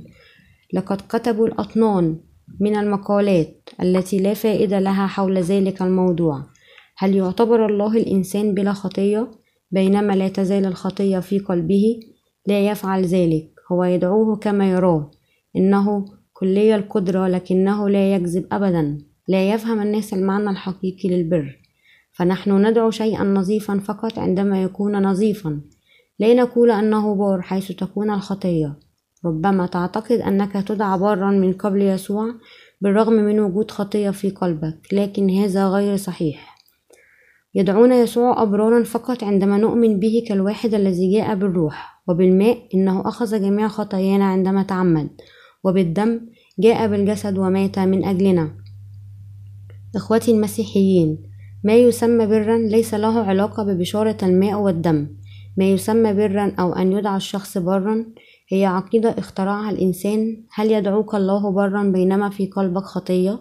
A: لقد كتبوا الأطنان من المقالات التي لا فائدة لها حول ذلك الموضوع. هل يعتبر الله الإنسان بلا خطية؟ بينما لا تزال الخطية في قلبه لا يفعل ذلك. هو يدعوه كما يراه. إنه كلي القدرة لكنه لا يكذب أبدا. لا يفهم الناس المعنى الحقيقي للبر. فنحن ندعو شيئا نظيفا فقط عندما يكون نظيفا. لا نقول أنه بار حيث تكون الخطية. ربما تعتقد أنك تدعى بارا من قبل يسوع بالرغم من وجود خطية في قلبك لكن هذا غير صحيح. يدعون يسوع أبرارا فقط عندما نؤمن به كالواحد الذي جاء بالروح. وبالماء إنه أخذ جميع خطايانا عندما تعمد. وبالدم جاء بالجسد ومات من أجلنا. إخوتي المسيحيين ما يسمى برا ليس له علاقة ببشارة الماء والدم ما يسمى برا أو أن يدعى الشخص برا هي عقيدة اخترعها الإنسان هل يدعوك الله برا بينما في قلبك خطية؟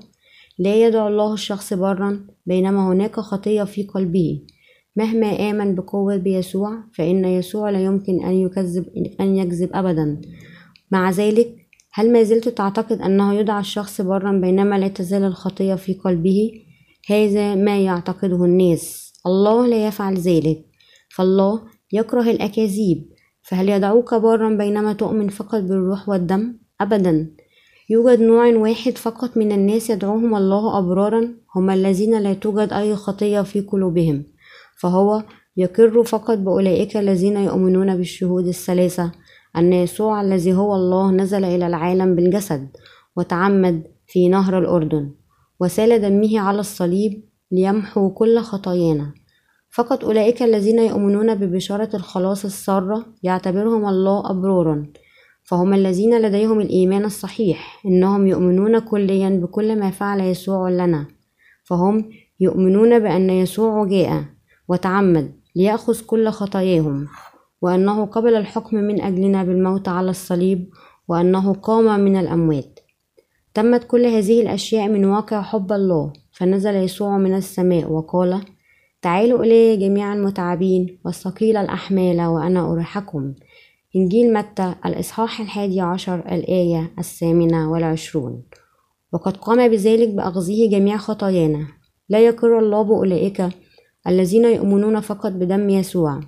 A: لا يدعو الله الشخص برا بينما هناك خطية في قلبه مهما آمن بقوة بيسوع فإن يسوع لا يمكن أن يكذب أن يكذب أبدا مع ذلك هل ما زلت تعتقد أنه يدعى الشخص برا بينما لا تزال الخطية في قلبه؟ هذا ما يعتقده الناس. الله لا يفعل ذلك. فالله يكره الأكاذيب. فهل يدعوك برا بينما تؤمن فقط بالروح والدم؟ أبدا. يوجد نوع واحد فقط من الناس يدعوهم الله أبرارا؟ هم الذين لا توجد أي خطية في قلوبهم. فهو يقر فقط بأولئك الذين يؤمنون بالشهود الثلاثة. أن يسوع الذي هو الله نزل إلى العالم بالجسد وتعمد في نهر الأردن. وسال دمه على الصليب ليمحو كل خطايانا. فقط أولئك الذين يؤمنون ببشارة الخلاص السارة يعتبرهم الله أبرارا. فهم الذين لديهم الإيمان الصحيح إنهم يؤمنون كليا بكل ما فعل يسوع لنا. فهم يؤمنون بأن يسوع جاء وتعمد ليأخذ كل خطاياهم وأنه قبل الحكم من أجلنا بالموت على الصليب وأنه قام من الأموات. تمت كل هذه الأشياء من واقع حب الله فنزل يسوع من السماء وقال تعالوا إلي جميع المتعبين والثقيل الأحمال وأنا أريحكم إنجيل متى الإصحاح الحادي عشر الآية الثامنة والعشرون. وقد قام بذلك بأخذه جميع خطايانا. لا يقر الله بأولئك الذين يؤمنون فقط بدم يسوع.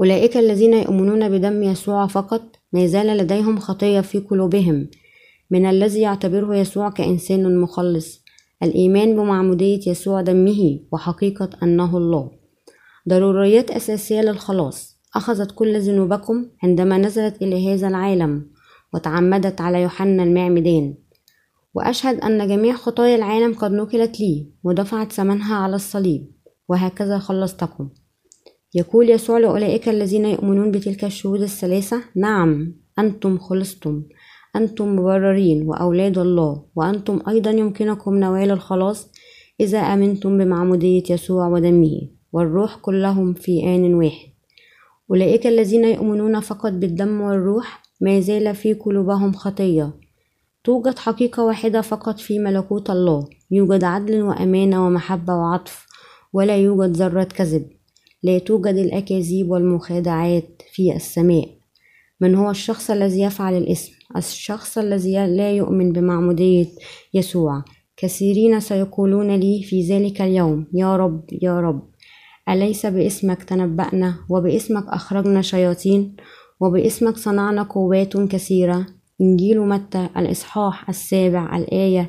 A: أولئك الذين يؤمنون بدم يسوع فقط ما زال لديهم خطية في قلوبهم. من الذي يعتبره يسوع كإنسان مخلص الإيمان بمعمودية يسوع دمه وحقيقة أنه الله. ضروريات أساسية للخلاص. أخذت كل ذنوبكم عندما نزلت إلى هذا العالم وتعمدت على يوحنا المعمدان وأشهد أن جميع خطايا العالم قد نقلت لي ودفعت ثمنها على الصليب وهكذا خلصتكم. يقول يسوع لأولئك الذين يؤمنون بتلك الشهود الثلاثة نعم أنتم خلصتم. أنتم مبررين وأولاد الله وأنتم أيضا يمكنكم نوال الخلاص إذا آمنتم بمعمودية يسوع ودمه والروح كلهم في آن واحد. أولئك الذين يؤمنون فقط بالدم والروح ما زال في قلوبهم خطية. توجد حقيقة واحدة فقط في ملكوت الله يوجد عدل وأمانة ومحبة وعطف ولا يوجد ذرة كذب. لا توجد الأكاذيب والمخادعات في السماء. من هو الشخص الذي يفعل الاسم؟ الشخص الذي لا يؤمن بمعمودية يسوع. كثيرين سيقولون لي في ذلك اليوم يا رب يا رب أليس باسمك تنبأنا؟ وباسمك أخرجنا شياطين؟ وباسمك صنعنا قوات كثيرة؟ إنجيل متى؟ الإصحاح السابع الآية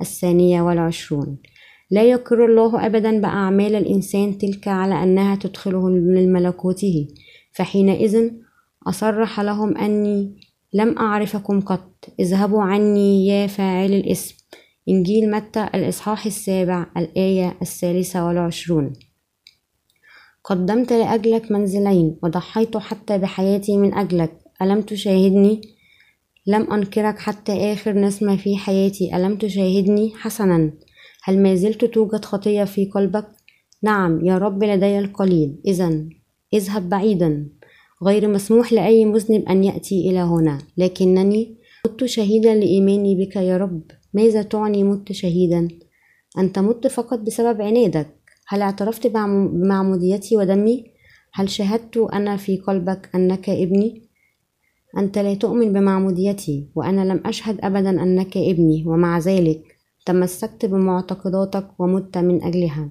A: الثانية والعشرون. لا يقر الله أبدا بأعمال الإنسان تلك على أنها تدخله من ملكوته فحينئذ أصرح لهم أني لم أعرفكم قط. اذهبوا عني يا فاعل الاسم. إنجيل متى؟ الإصحاح السابع الآية الثالثة والعشرون. قدمت لأجلك منزلين وضحيت حتى بحياتي من أجلك. ألم تشاهدني؟ لم أنكرك حتى آخر نسمة في حياتي. ألم تشاهدني؟ حسنا؟ هل ما زلت توجد خطية في قلبك؟ نعم يا رب لدي القليل. إذا اذهب بعيدا. غير مسموح لأي مذنب أن يأتي إلى هنا لكنني مت شهيدا لإيماني بك يا رب ماذا تعني مت شهيدا؟ أنت مت فقط بسبب عنادك هل اعترفت بمعموديتي ودمي؟ هل شهدت أنا في قلبك أنك ابني؟ أنت لا تؤمن بمعموديتي وأنا لم أشهد أبدا أنك ابني ومع ذلك تمسكت بمعتقداتك ومت من أجلها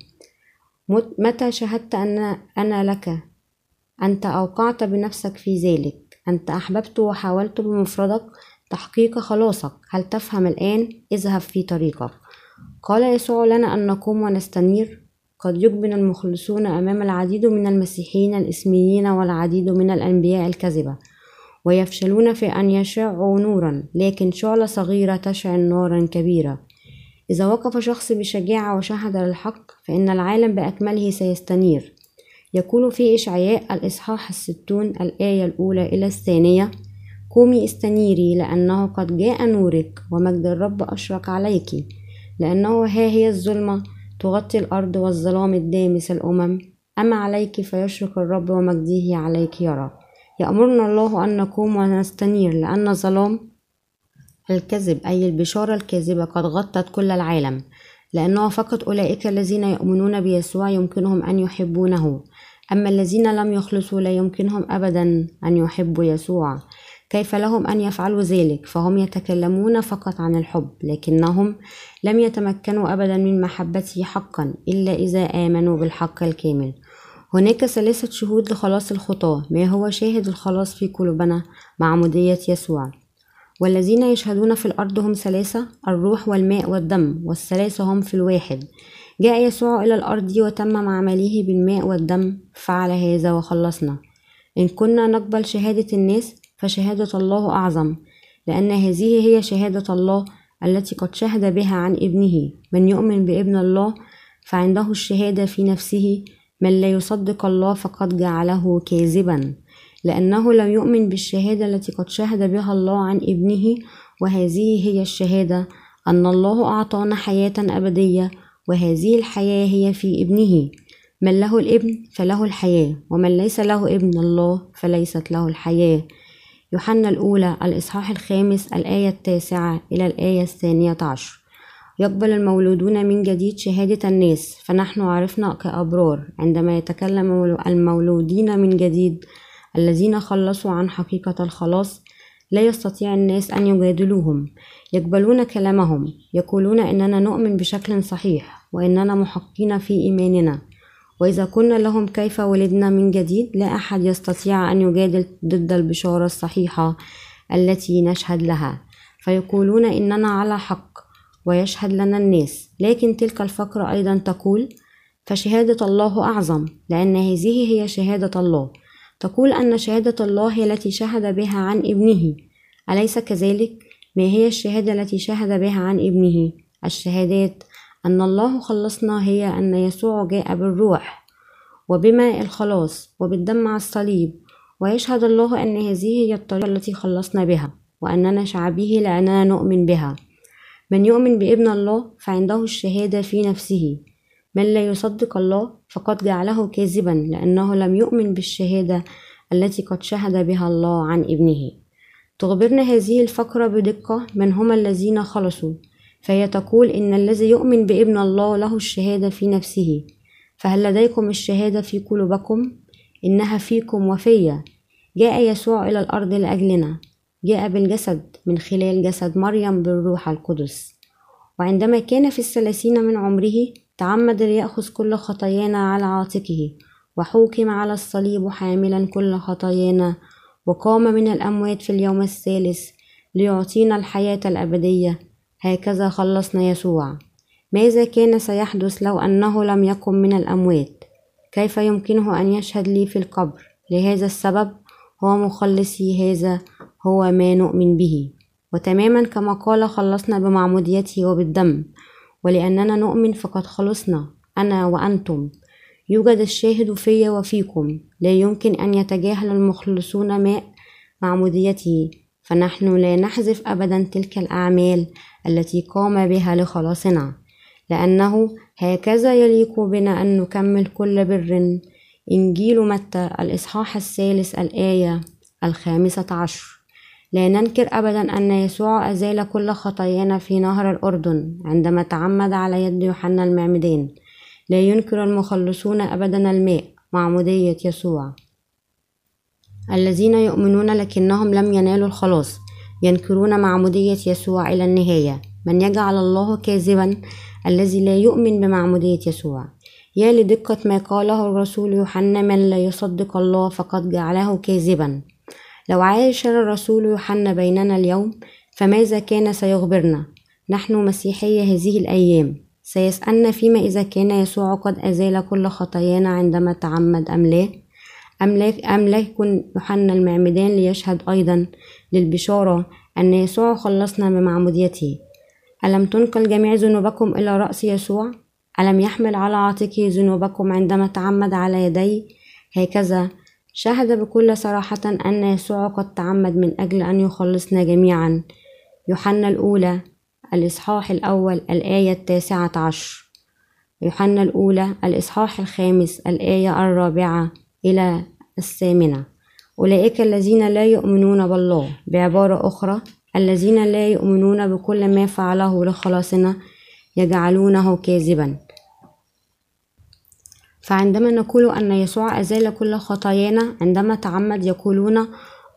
A: متى شهدت أن أنا لك أنت أوقعت بنفسك في ذلك أنت أحببت وحاولت بمفردك تحقيق خلاصك. هل تفهم الآن؟ اذهب في طريقك. قال يسوع لنا أن نقوم ونستنير. قد يجبن المخلصون أمام العديد من المسيحيين الإسميين والعديد من الأنبياء الكذبة ويفشلون في أن يشعوا نورا لكن شعلة صغيرة تشعل نارا كبيرة. إذا وقف شخص بشجاعة وشهد للحق فإن العالم بأكمله سيستنير. يقول في إشعياء الإصحاح الستون الآية الأولى إلى الثانية. قومي استنيري لأنه قد جاء نورك ومجد الرب أشرق عليك لأنه ها هي الظلمة تغطي الأرض والظلام الدامس الأمم. أما عليك فيشرق الرب ومجده عليك يرى يأمرنا الله أن نقوم ونستنير لأن الظلام الكذب أي البشارة الكاذبة قد غطت كل العالم لأنه فقط أولئك الذين يؤمنون بيسوع يمكنهم أن يحبونه. أما الذين لم يخلصوا لا يمكنهم أبدا أن يحبوا يسوع. كيف لهم أن يفعلوا ذلك؟ فهم يتكلمون فقط عن الحب لكنهم لم يتمكنوا أبدا من محبته حقا إلا إذا آمنوا بالحق الكامل. هناك ثلاثة شهود لخلاص الخطاة. ما هو شاهد الخلاص في قلوبنا معمودية يسوع؟ والذين يشهدون في الأرض هم ثلاثة الروح والماء والدم والثلاثة هم في الواحد. جاء يسوع إلى الأرض وتمم عمله بالماء والدم فعل هذا وخلصنا. إن كنا نقبل شهادة الناس فشهادة الله أعظم لأن هذه هي شهادة الله التي قد شهد بها عن ابنه. من يؤمن بابن الله فعنده الشهادة في نفسه. من لا يصدق الله فقد جعله كاذبا. لأنه لم يؤمن بالشهادة التي قد شهد بها الله عن ابنه وهذه هي الشهادة أن الله أعطانا حياة أبدية وهذه الحياة هي في ابنه. من له الابن فله الحياة ومن ليس له ابن الله فليست له الحياة. يوحنا الأولى الإصحاح الخامس الآية التاسعة إلى الآية الثانية عشر. يقبل المولودون من جديد شهادة الناس فنحن عرفنا كأبرار. عندما يتكلم المولودين من جديد الذين خلصوا عن حقيقة الخلاص لا يستطيع الناس أن يجادلوهم. يقبلون كلامهم يقولون إننا نؤمن بشكل صحيح. وإننا محقين في إيماننا. وإذا كنا لهم كيف ولدنا من جديد لا أحد يستطيع أن يجادل ضد البشارة الصحيحة التي نشهد لها. فيقولون إننا على حق ويشهد لنا الناس. لكن تلك الفقرة أيضا تقول فشهادة الله أعظم لأن هذه هي شهادة الله. تقول أن شهادة الله هي التي شهد بها عن ابنه. أليس كذلك؟ ما هي الشهادة التي شهد بها عن ابنه؟ الشهادات أن الله خلصنا هي أن يسوع جاء بالروح وبماء الخلاص وبالدم على الصليب ويشهد الله أن هذه هي الطريقة التي خلصنا بها وأننا شعبه لأننا نؤمن بها. من يؤمن بابن الله فعنده الشهادة في نفسه. من لا يصدق الله فقد جعله كاذبا لأنه لم يؤمن بالشهادة التي قد شهد بها الله عن ابنه. تخبرنا هذه الفقرة بدقة من هم الذين خلصوا. فهي تقول إن الذي يؤمن بابن الله له الشهادة في نفسه. فهل لديكم الشهادة في قلوبكم؟ إنها فيكم وفيا. جاء يسوع إلى الأرض لأجلنا. جاء بالجسد من خلال جسد مريم بالروح القدس. وعندما كان في الثلاثين من عمره تعمد ليأخذ كل خطايانا على عاتقه وحوكم على الصليب حاملا كل خطايانا وقام من الأموات في اليوم الثالث ليعطينا الحياة الأبدية. هكذا خلصنا يسوع. ماذا كان سيحدث لو أنه لم يقم من الأموات؟ كيف يمكنه أن يشهد لي في القبر؟ لهذا السبب هو مخلصي هذا هو ما نؤمن به. وتماما كما قال خلصنا بمعموديته وبالدم. ولأننا نؤمن فقد خلصنا أنا وأنتم. يوجد الشاهد في وفيكم. لا يمكن أن يتجاهل المخلصون ماء معموديته. فنحن لا نحذف أبدا تلك الأعمال. التي قام بها لخلاصنا لأنه هكذا يليق بنا أن نكمل كل بر. إنجيل متى؟ الإصحاح الثالث الآية الخامسة عشر. لا ننكر أبدا أن يسوع أزال كل خطايانا في نهر الأردن عندما تعمد على يد يوحنا المعمدان لا ينكر المخلصون أبدا الماء معمودية يسوع. الذين يؤمنون لكنهم لم ينالوا الخلاص. ينكرون معمودية يسوع إلى النهاية. من يجعل الله كاذبا الذي لا يؤمن بمعمودية يسوع. يا لدقة ما قاله الرسول يوحنا من لا يصدق الله فقد جعله كاذبا. لو عاش الرسول يوحنا بيننا اليوم فماذا كان سيخبرنا؟ نحن مسيحية هذه الأيام. سيسألنا فيما إذا كان يسوع قد أزال كل خطايانا عندما تعمد أم لا؟ أم لا يكون يوحنا المعمدان ليشهد أيضا للبشارة أن يسوع خلصنا بمعموديته. ألم تنقل جميع ذنوبكم إلى رأس يسوع؟ ألم يحمل على عاتقه ذنوبكم عندما تعمد على يديه هكذا شهد بكل صراحة أن يسوع قد تعمد من أجل أن يخلصنا جميعا. يوحنا الأولى الإصحاح الأول الآية التاسعة عشر. يوحنا الأولى الإصحاح الخامس الآية الرابعة. إلى الثامنة. أولئك الذين لا يؤمنون بالله بعبارة أخرى الذين لا يؤمنون بكل ما فعله لخلاصنا يجعلونه كاذبا. فعندما نقول أن يسوع أزال كل خطايانا عندما تعمد يقولون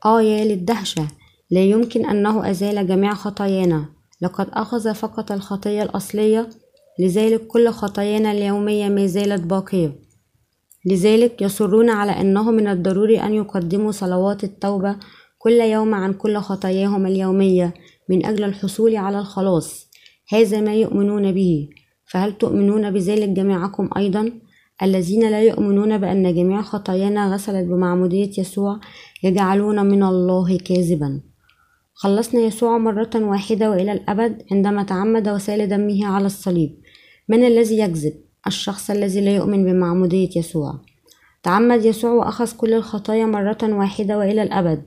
A: آه يا للدهشة لا يمكن أنه أزال جميع خطايانا. لقد أخذ فقط الخطية الأصلية لذلك كل خطايانا اليومية ما زالت باقية. لذلك يصرون على أنه من الضروري أن يقدموا صلوات التوبة كل يوم عن كل خطاياهم اليومية من أجل الحصول على الخلاص. هذا ما يؤمنون به. فهل تؤمنون بذلك جميعكم أيضا؟ الذين لا يؤمنون بأن جميع خطايانا غسلت بمعمودية يسوع يجعلون من الله كاذبا. خلصنا يسوع مرة واحدة وإلى الأبد عندما تعمد وسال دمه على الصليب. من الذي يكذب؟ الشخص الذي لا يؤمن بمعمودية يسوع. تعمد يسوع وأخذ كل الخطايا مرة واحدة وإلى الأبد.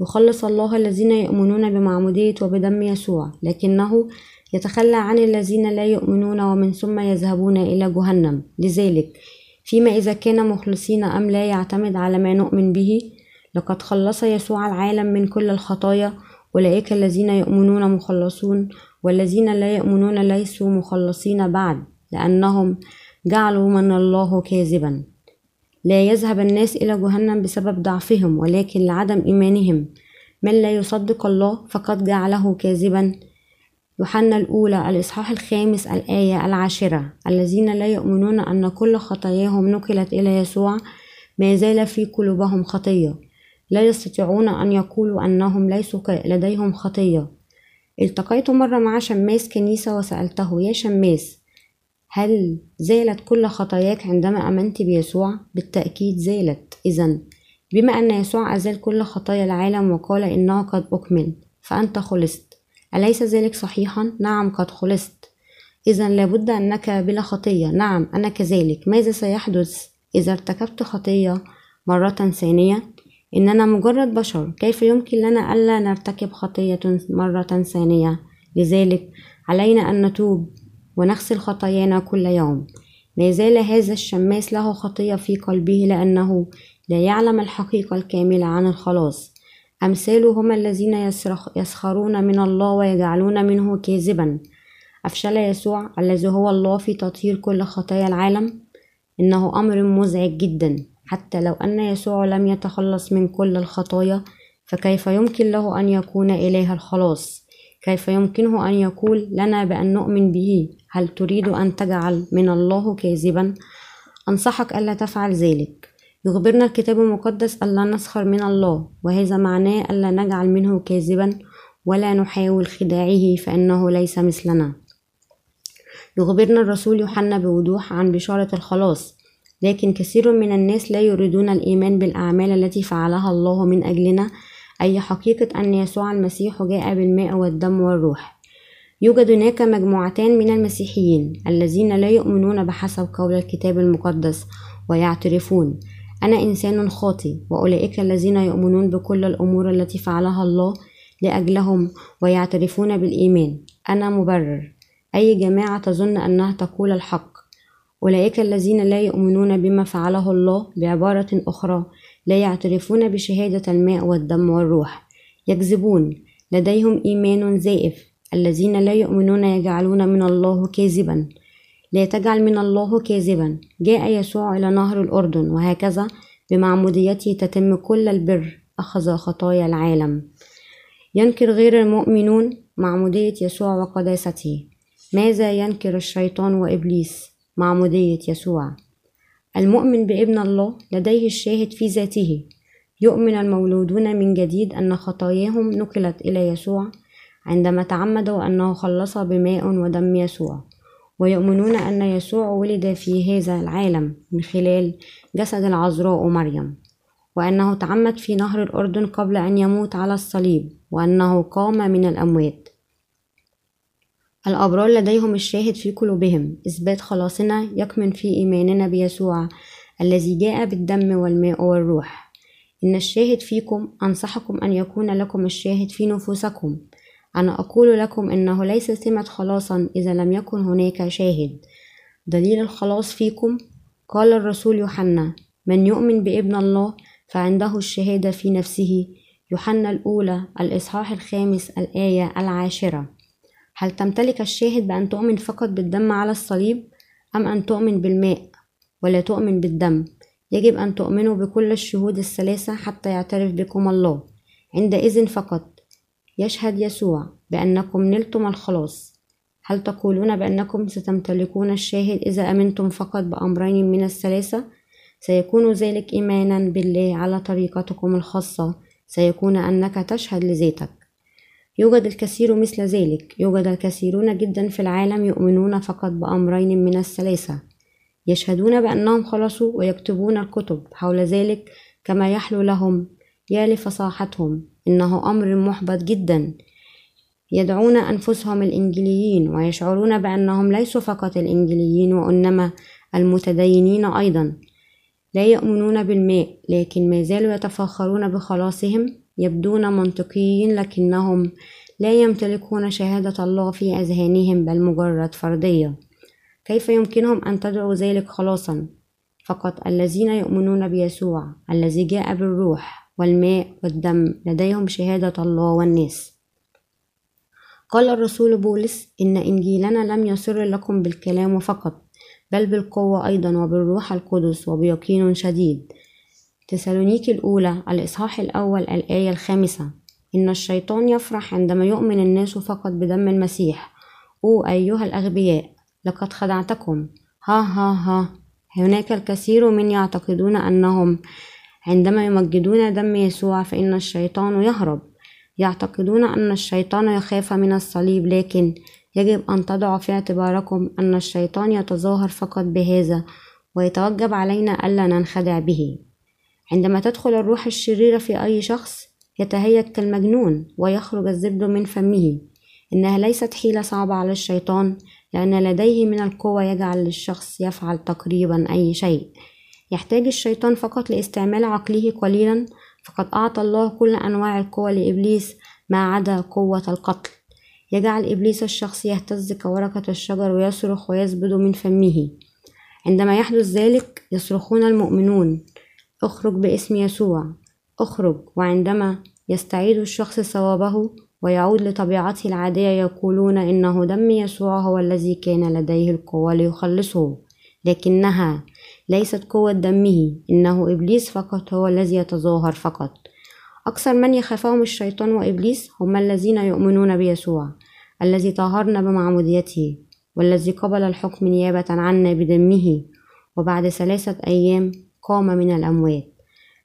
A: يخلص الله الذين يؤمنون بمعمودية وبدم يسوع لكنه يتخلى عن الذين لا يؤمنون ومن ثم يذهبون إلى جهنم. لذلك فيما إذا كان مخلصين أم لا يعتمد على ما نؤمن به لقد خلص يسوع العالم من كل الخطايا. أولئك الذين يؤمنون مخلصون والذين لا يؤمنون ليسوا مخلصين بعد. لأنهم جعلوا من الله كاذبا. لا يذهب الناس إلى جهنم بسبب ضعفهم ولكن لعدم إيمانهم. من لا يصدق الله فقد جعله كاذبا. يوحنا الأولى الإصحاح الخامس الآية العاشرة. الذين لا يؤمنون أن كل خطاياهم نقلت إلى يسوع ما زال في قلوبهم خطية. لا يستطيعون أن يقولوا أنهم ليسوا لديهم خطية. التقيت مرة مع شماس كنيسة وسألته يا شماس هل زالت كل خطاياك عندما آمنت بيسوع؟ بالتأكيد زالت. إذا بما أن يسوع أزال كل خطايا العالم وقال إنه قد أكمل فأنت خلصت. أليس ذلك صحيحا؟ نعم قد خلصت. إذا لابد أنك بلا خطية. نعم أنا كذلك. ماذا سيحدث إذا ارتكبت خطية مرة ثانية؟ إننا مجرد بشر. كيف يمكن لنا ألا نرتكب خطية مرة ثانية؟ لذلك علينا أن نتوب. ونغسل خطايانا كل يوم. ما زال هذا الشماس له خطية في قلبه لأنه لا يعلم الحقيقة الكاملة عن الخلاص. أمثاله هم الذين يسخرون من الله ويجعلون منه كاذبا. أفشل يسوع الذي هو الله في تطهير كل خطايا العالم؟ إنه أمر مزعج جدا. حتى لو أن يسوع لم يتخلص من كل الخطايا فكيف يمكن له أن يكون إله الخلاص؟ كيف يمكنه أن يقول لنا بأن نؤمن به؟ هل تريد أن تجعل من الله كاذبا؟ أنصحك ألا تفعل ذلك. يخبرنا الكتاب المقدس ألا نسخر من الله وهذا معناه ألا نجعل منه كاذبا ولا نحاول خداعه فإنه ليس مثلنا. يخبرنا الرسول يوحنا بوضوح عن بشارة الخلاص لكن كثير من الناس لا يريدون الإيمان بالأعمال التي فعلها الله من أجلنا. أي حقيقة أن يسوع المسيح جاء بالماء والدم والروح؟ يوجد هناك مجموعتان من المسيحيين الذين لا يؤمنون بحسب قول الكتاب المقدس ويعترفون. أنا إنسان خاطي وأولئك الذين يؤمنون بكل الأمور التي فعلها الله لأجلهم ويعترفون بالإيمان. أنا مبرر. أي جماعة تظن أنها تقول الحق؟ أولئك الذين لا يؤمنون بما فعله الله بعبارة أخرى لا يعترفون بشهادة الماء والدم والروح. يكذبون. لديهم إيمان زائف. الذين لا يؤمنون يجعلون من الله كاذبا. لا تجعل من الله كاذبا. جاء يسوع إلى نهر الأردن وهكذا بمعموديته تتم كل البر أخذ خطايا العالم. ينكر غير المؤمنون معمودية يسوع وقداسته. ماذا ينكر الشيطان وإبليس؟ معمودية يسوع. المؤمن بابن الله لديه الشاهد في ذاته. يؤمن المولودون من جديد أن خطاياهم نقلت إلى يسوع عندما تعمدوا أنه خلص بماء ودم يسوع. ويؤمنون أن يسوع ولد في هذا العالم من خلال جسد العذراء مريم وأنه تعمد في نهر الأردن قبل أن يموت على الصليب وأنه قام من الأموات. الأبرار لديهم الشاهد في قلوبهم إثبات خلاصنا يكمن في إيماننا بيسوع الذي جاء بالدم والماء والروح. إن الشاهد فيكم أنصحكم أن يكون لكم الشاهد في نفوسكم. أنا أقول لكم إنه ليس سمة خلاصا إذا لم يكن هناك شاهد. دليل الخلاص فيكم؟ قال الرسول يوحنا من يؤمن بابن الله فعنده الشهادة في نفسه. يوحنا الأولى الإصحاح الخامس الآية العاشرة. هل تمتلك الشاهد بأن تؤمن فقط بالدم على الصليب أم أن تؤمن بالماء ولا تؤمن بالدم؟ يجب أن تؤمنوا بكل الشهود الثلاثة حتى يعترف بكم الله. عندئذ فقط. يشهد يسوع بأنكم نلتم الخلاص. هل تقولون بأنكم ستمتلكون الشاهد إذا أمنتم فقط بأمرين من الثلاثة؟ سيكون ذلك إيمانا بالله على طريقتكم الخاصة. سيكون أنك تشهد لذاتك. يوجد الكثير مثل ذلك. يوجد الكثيرون جدا في العالم يؤمنون فقط بأمرين من الثلاثة. يشهدون بأنهم خلصوا ويكتبون الكتب. حول ذلك كما يحلو لهم يا لفصاحتهم. إنه أمر محبط جدا. يدعون أنفسهم الإنجليين ويشعرون بأنهم ليسوا فقط الإنجليين وإنما المتدينين أيضا. لا يؤمنون بالماء لكن ما زالوا يتفاخرون بخلاصهم. يبدون منطقيين لكنهم لا يمتلكون شهادة الله في أذهانهم بل مجرد فرضية كيف يمكنهم أن تدعوا ذلك خلاصا؟ فقط الذين يؤمنون بيسوع الذي جاء بالروح. والماء والدم لديهم شهادة الله والناس. قال الرسول بولس إن إنجيلنا لم يسر لكم بالكلام فقط بل بالقوة أيضا وبالروح القدس وبيقين شديد. تسالونيك الأولى الإصحاح الأول الآية الخامسة. إن الشيطان يفرح عندما يؤمن الناس فقط بدم المسيح. أو أيها الأغبياء لقد خدعتكم. ها ها ها. هناك الكثير من يعتقدون أنهم عندما يمجدون دم يسوع فإن الشيطان يهرب. يعتقدون أن الشيطان يخاف من الصليب لكن يجب أن تضعوا في اعتباركم أن الشيطان يتظاهر فقط بهذا ويتوجب علينا ألا ننخدع به. عندما تدخل الروح الشريرة في أي شخص يتهيأ كالمجنون ويخرج الزبد من فمه. إنها ليست حيلة صعبة على الشيطان لأن لديه من القوة يجعل للشخص يفعل تقريبا أي شيء. يحتاج الشيطان فقط لاستعمال عقله قليلا فقد أعطى الله كل أنواع القوة لإبليس ما عدا قوة القتل. يجعل إبليس الشخص يهتز كورقة الشجر ويصرخ ويزبد من فمه. عندما يحدث ذلك يصرخون المؤمنون اخرج باسم يسوع اخرج. وعندما يستعيد الشخص صوابه ويعود لطبيعته العادية يقولون إنه دم يسوع هو الذي كان لديه القوة ليخلصه لكنها ليست قوة دمه. إنه إبليس فقط هو الذي يتظاهر فقط. أكثر من يخافهم الشيطان وإبليس هم الذين يؤمنون بيسوع الذي طهرنا بمعموديته والذي قبل الحكم نيابة عنا بدمه. وبعد ثلاثة أيام قام من الأموات.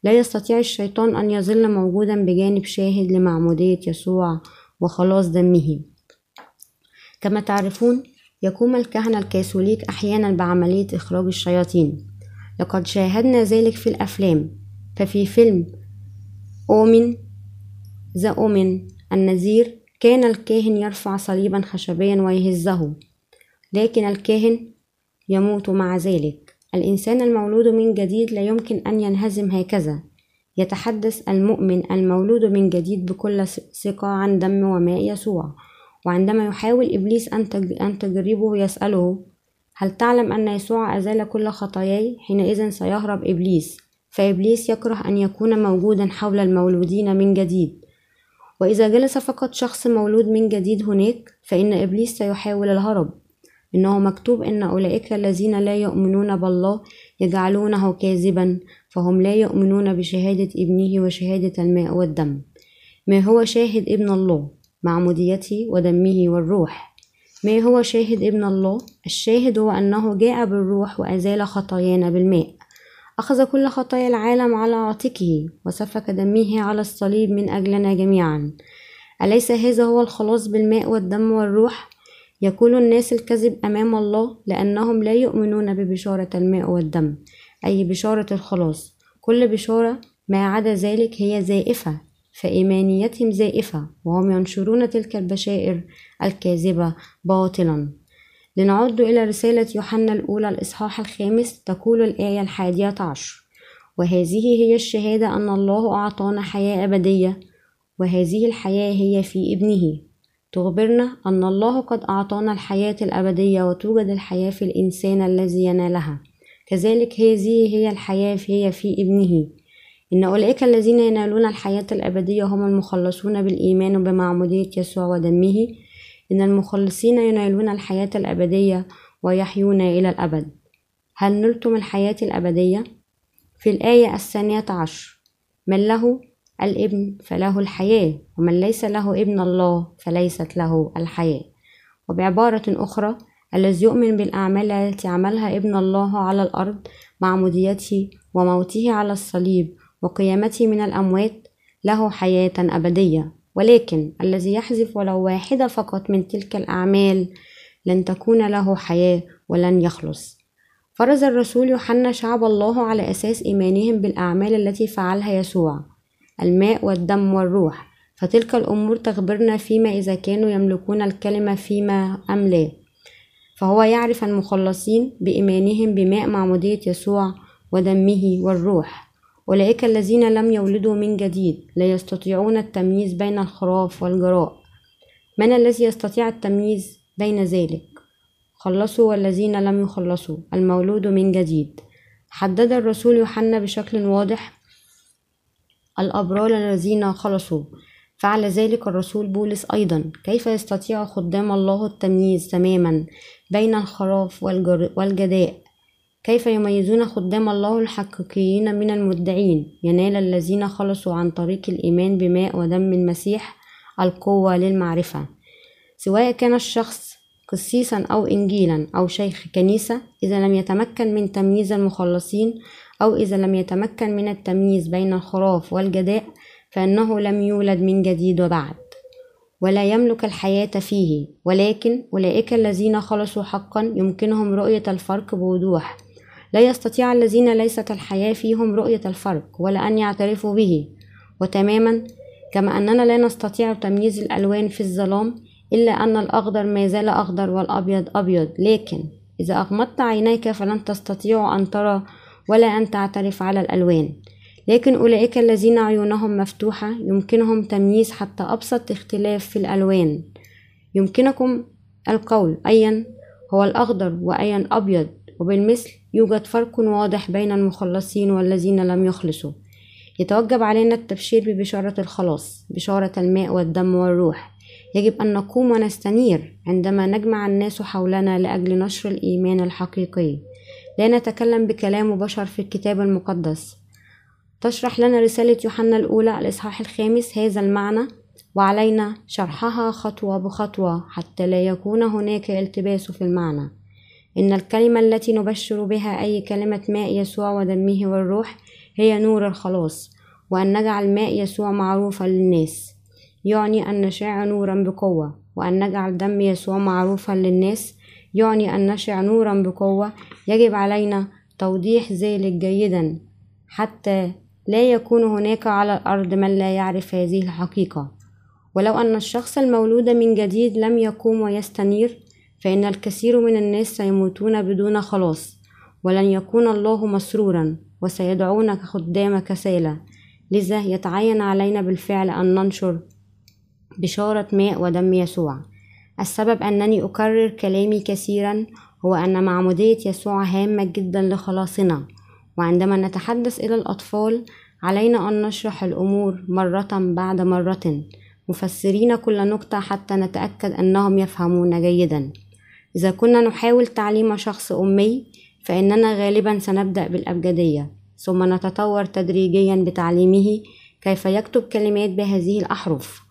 A: لا يستطيع الشيطان أن يظل موجودا بجانب شاهد لمعمودية يسوع وخلاص دمه. كما تعرفون يقوم الكهنة الكاثوليك أحيانا بعملية إخراج الشياطين. لقد شاهدنا ذلك في الأفلام ففي فيلم أومن ذا أومن النذير كان الكاهن يرفع صليبا خشبيا ويهزه لكن الكاهن يموت مع ذلك. الإنسان المولود من جديد لا يمكن أن ينهزم هكذا. يتحدث المؤمن المولود من جديد بكل ثقة عن دم وماء يسوع وعندما يحاول إبليس أن تجربه يسأله هل تعلم أن يسوع أزال كل خطاياي؟ حينئذ سيهرب إبليس فإبليس يكره أن يكون موجودا حول المولودين من جديد. وإذا جلس فقط شخص مولود من جديد هناك فإن إبليس سيحاول الهرب. إنه مكتوب إن أولئك الذين لا يؤمنون بالله يجعلونه كاذبا فهم لا يؤمنون بشهادة ابنه وشهادة الماء والدم. ما هو شاهد ابن الله؟ معموديته ودمه والروح. ما هو شاهد ابن الله؟ الشاهد هو أنه جاء بالروح وأزال خطايانا بالماء. أخذ كل خطايا العالم على عاتقه وسفك دمه على الصليب من أجلنا جميعا. أليس هذا هو الخلاص بالماء والدم والروح؟ يقول الناس الكذب أمام الله لأنهم لا يؤمنون ببشارة الماء والدم أي بشارة الخلاص. كل بشارة ما عدا ذلك هي زائفة فإيمانيتهم زائفة وهم ينشرون تلك البشائر الكاذبة باطلا. لنعد إلى رسالة يوحنا الأولى الإصحاح الخامس تقول الآية الحادية عشر. وهذه هي الشهادة أن الله أعطانا حياة أبدية وهذه الحياة هي في ابنه. تخبرنا أن الله قد أعطانا الحياة الأبدية وتوجد الحياة في الإنسان الذي ينالها. كذلك هذه هي الحياة هي في ابنه. إن أولئك الذين ينالون الحياة الأبدية هم المخلصون بالإيمان بمعمودية يسوع ودمه إن المخلصين ينالون الحياة الأبدية ويحيون إلى الأبد. هل نلتم الحياة الأبدية؟ في الآية الثانية عشر من له الابن فله الحياة ومن ليس له ابن الله فليست له الحياة. وبعبارة أخرى الذي يؤمن بالأعمال التي عملها ابن الله على الأرض معموديته وموته على الصليب وقيامته من الأموات له حياة أبدية. ولكن الذي يحذف ولو واحدة فقط من تلك الأعمال لن تكون له حياة ولن يخلص. فرز الرسول يوحنا شعب الله على أساس إيمانهم بالأعمال التي فعلها يسوع الماء والدم والروح. فتلك الأمور تخبرنا فيما إذا كانوا يملكون الكلمة فيما أم لا. فهو يعرف المخلصين بإيمانهم بماء معمودية يسوع ودمه والروح. أولئك الذين لم يولدوا من جديد لا يستطيعون التمييز بين الخراف والجراء. من الذي يستطيع التمييز بين ذلك؟ خلصوا والذين لم يخلصوا المولود من جديد. حدد الرسول يوحنا بشكل واضح الأبرار الذين خلصوا. فعل ذلك الرسول بولس أيضا. كيف يستطيع خدام الله التمييز تماما بين الخراف والجداء؟ كيف يميزون خدام الله الحقيقيين من المدعين؟ ينال الذين خلصوا عن طريق الإيمان بماء ودم المسيح القوة للمعرفة. سواء كان الشخص قسيسا أو إنجيلا أو شيخ كنيسة إذا لم يتمكن من تمييز المخلصين أو إذا لم يتمكن من التمييز بين الخراف والجداء فإنه لم يولد من جديد وبعد. ولا يملك الحياة فيه ولكن أولئك الذين خلصوا حقا يمكنهم رؤية الفرق بوضوح. لا يستطيع الذين ليست الحياة فيهم رؤية الفرق ولا أن يعترفوا به. وتماما كما أننا لا نستطيع تمييز الألوان في الظلام إلا أن الأخضر ما زال أخضر والأبيض أبيض. لكن إذا أغمضت عينيك فلن تستطيع أن ترى ولا أن تعترف على الألوان. لكن أولئك الذين عيونهم مفتوحة يمكنهم تمييز حتى أبسط اختلاف في الألوان. يمكنكم القول أيا هو الأخضر وأيا أبيض وبالمثل يوجد فرق واضح بين المخلصين والذين لم يخلصوا. يتوجب علينا التبشير ببشارة الخلاص بشارة الماء والدم والروح. يجب أن نقوم ونستنير عندما نجمع الناس حولنا لأجل نشر الإيمان الحقيقي. لا نتكلم بكلام بشر في الكتاب المقدس. تشرح لنا رسالة يوحنا الأولى الإصحاح الخامس هذا المعنى وعلينا شرحها خطوة بخطوة حتى لا يكون هناك التباس في المعنى إن الكلمة التي نبشر بها أي كلمة ماء يسوع ودمه والروح هي نور الخلاص وأن نجعل ماء يسوع معروفا للناس. يعني أن نشع نورا بقوة وأن نجعل دم يسوع معروفا للناس. يعني أن نشع نورا بقوة يجب علينا توضيح ذلك جيدا. حتى لا يكون هناك على الأرض من لا يعرف هذه الحقيقة. ولو أن الشخص المولود من جديد لم يقوم ويستنير فإن الكثير من الناس سيموتون بدون خلاص ولن يكون الله مسرورا وسيدعونك خدام كسالى لذا يتعين علينا بالفعل أن ننشر بشارة ماء ودم يسوع. السبب أنني أكرر كلامي كثيرا هو أن معمودية يسوع هامة جدا لخلاصنا. وعندما نتحدث إلى الأطفال علينا أن نشرح الأمور مرة بعد مرة. مفسرين كل نقطة حتى نتأكد أنهم يفهمون جيدا. إذا كنا نحاول تعليم شخص أمي فإننا غالبا سنبدأ بالأبجدية ثم نتطور تدريجيا بتعليمه كيف يكتب كلمات بهذه الأحرف.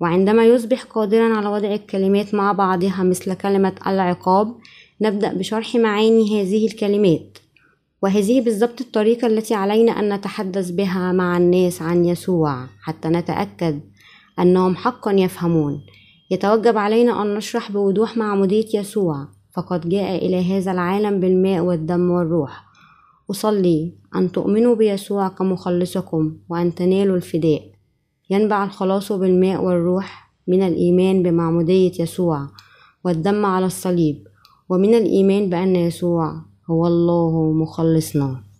A: وعندما يصبح قادرا على وضع الكلمات مع بعضها مثل كلمة العقاب نبدأ بشرح معاني هذه الكلمات. وهذه بالضبط الطريقة التي علينا أن نتحدث بها مع الناس عن يسوع حتى نتأكد أنهم حقا يفهمون. يتوجب علينا أن نشرح بوضوح معمودية يسوع. فقد جاء إلى هذا العالم بالماء والدم والروح. أصلي أن تؤمنوا بيسوع كمخلصكم وأن تنالوا الفداء. ينبع الخلاص بالماء والروح من الإيمان بمعمودية يسوع والدم على الصليب ومن الإيمان بأن يسوع هو الله مخلصنا.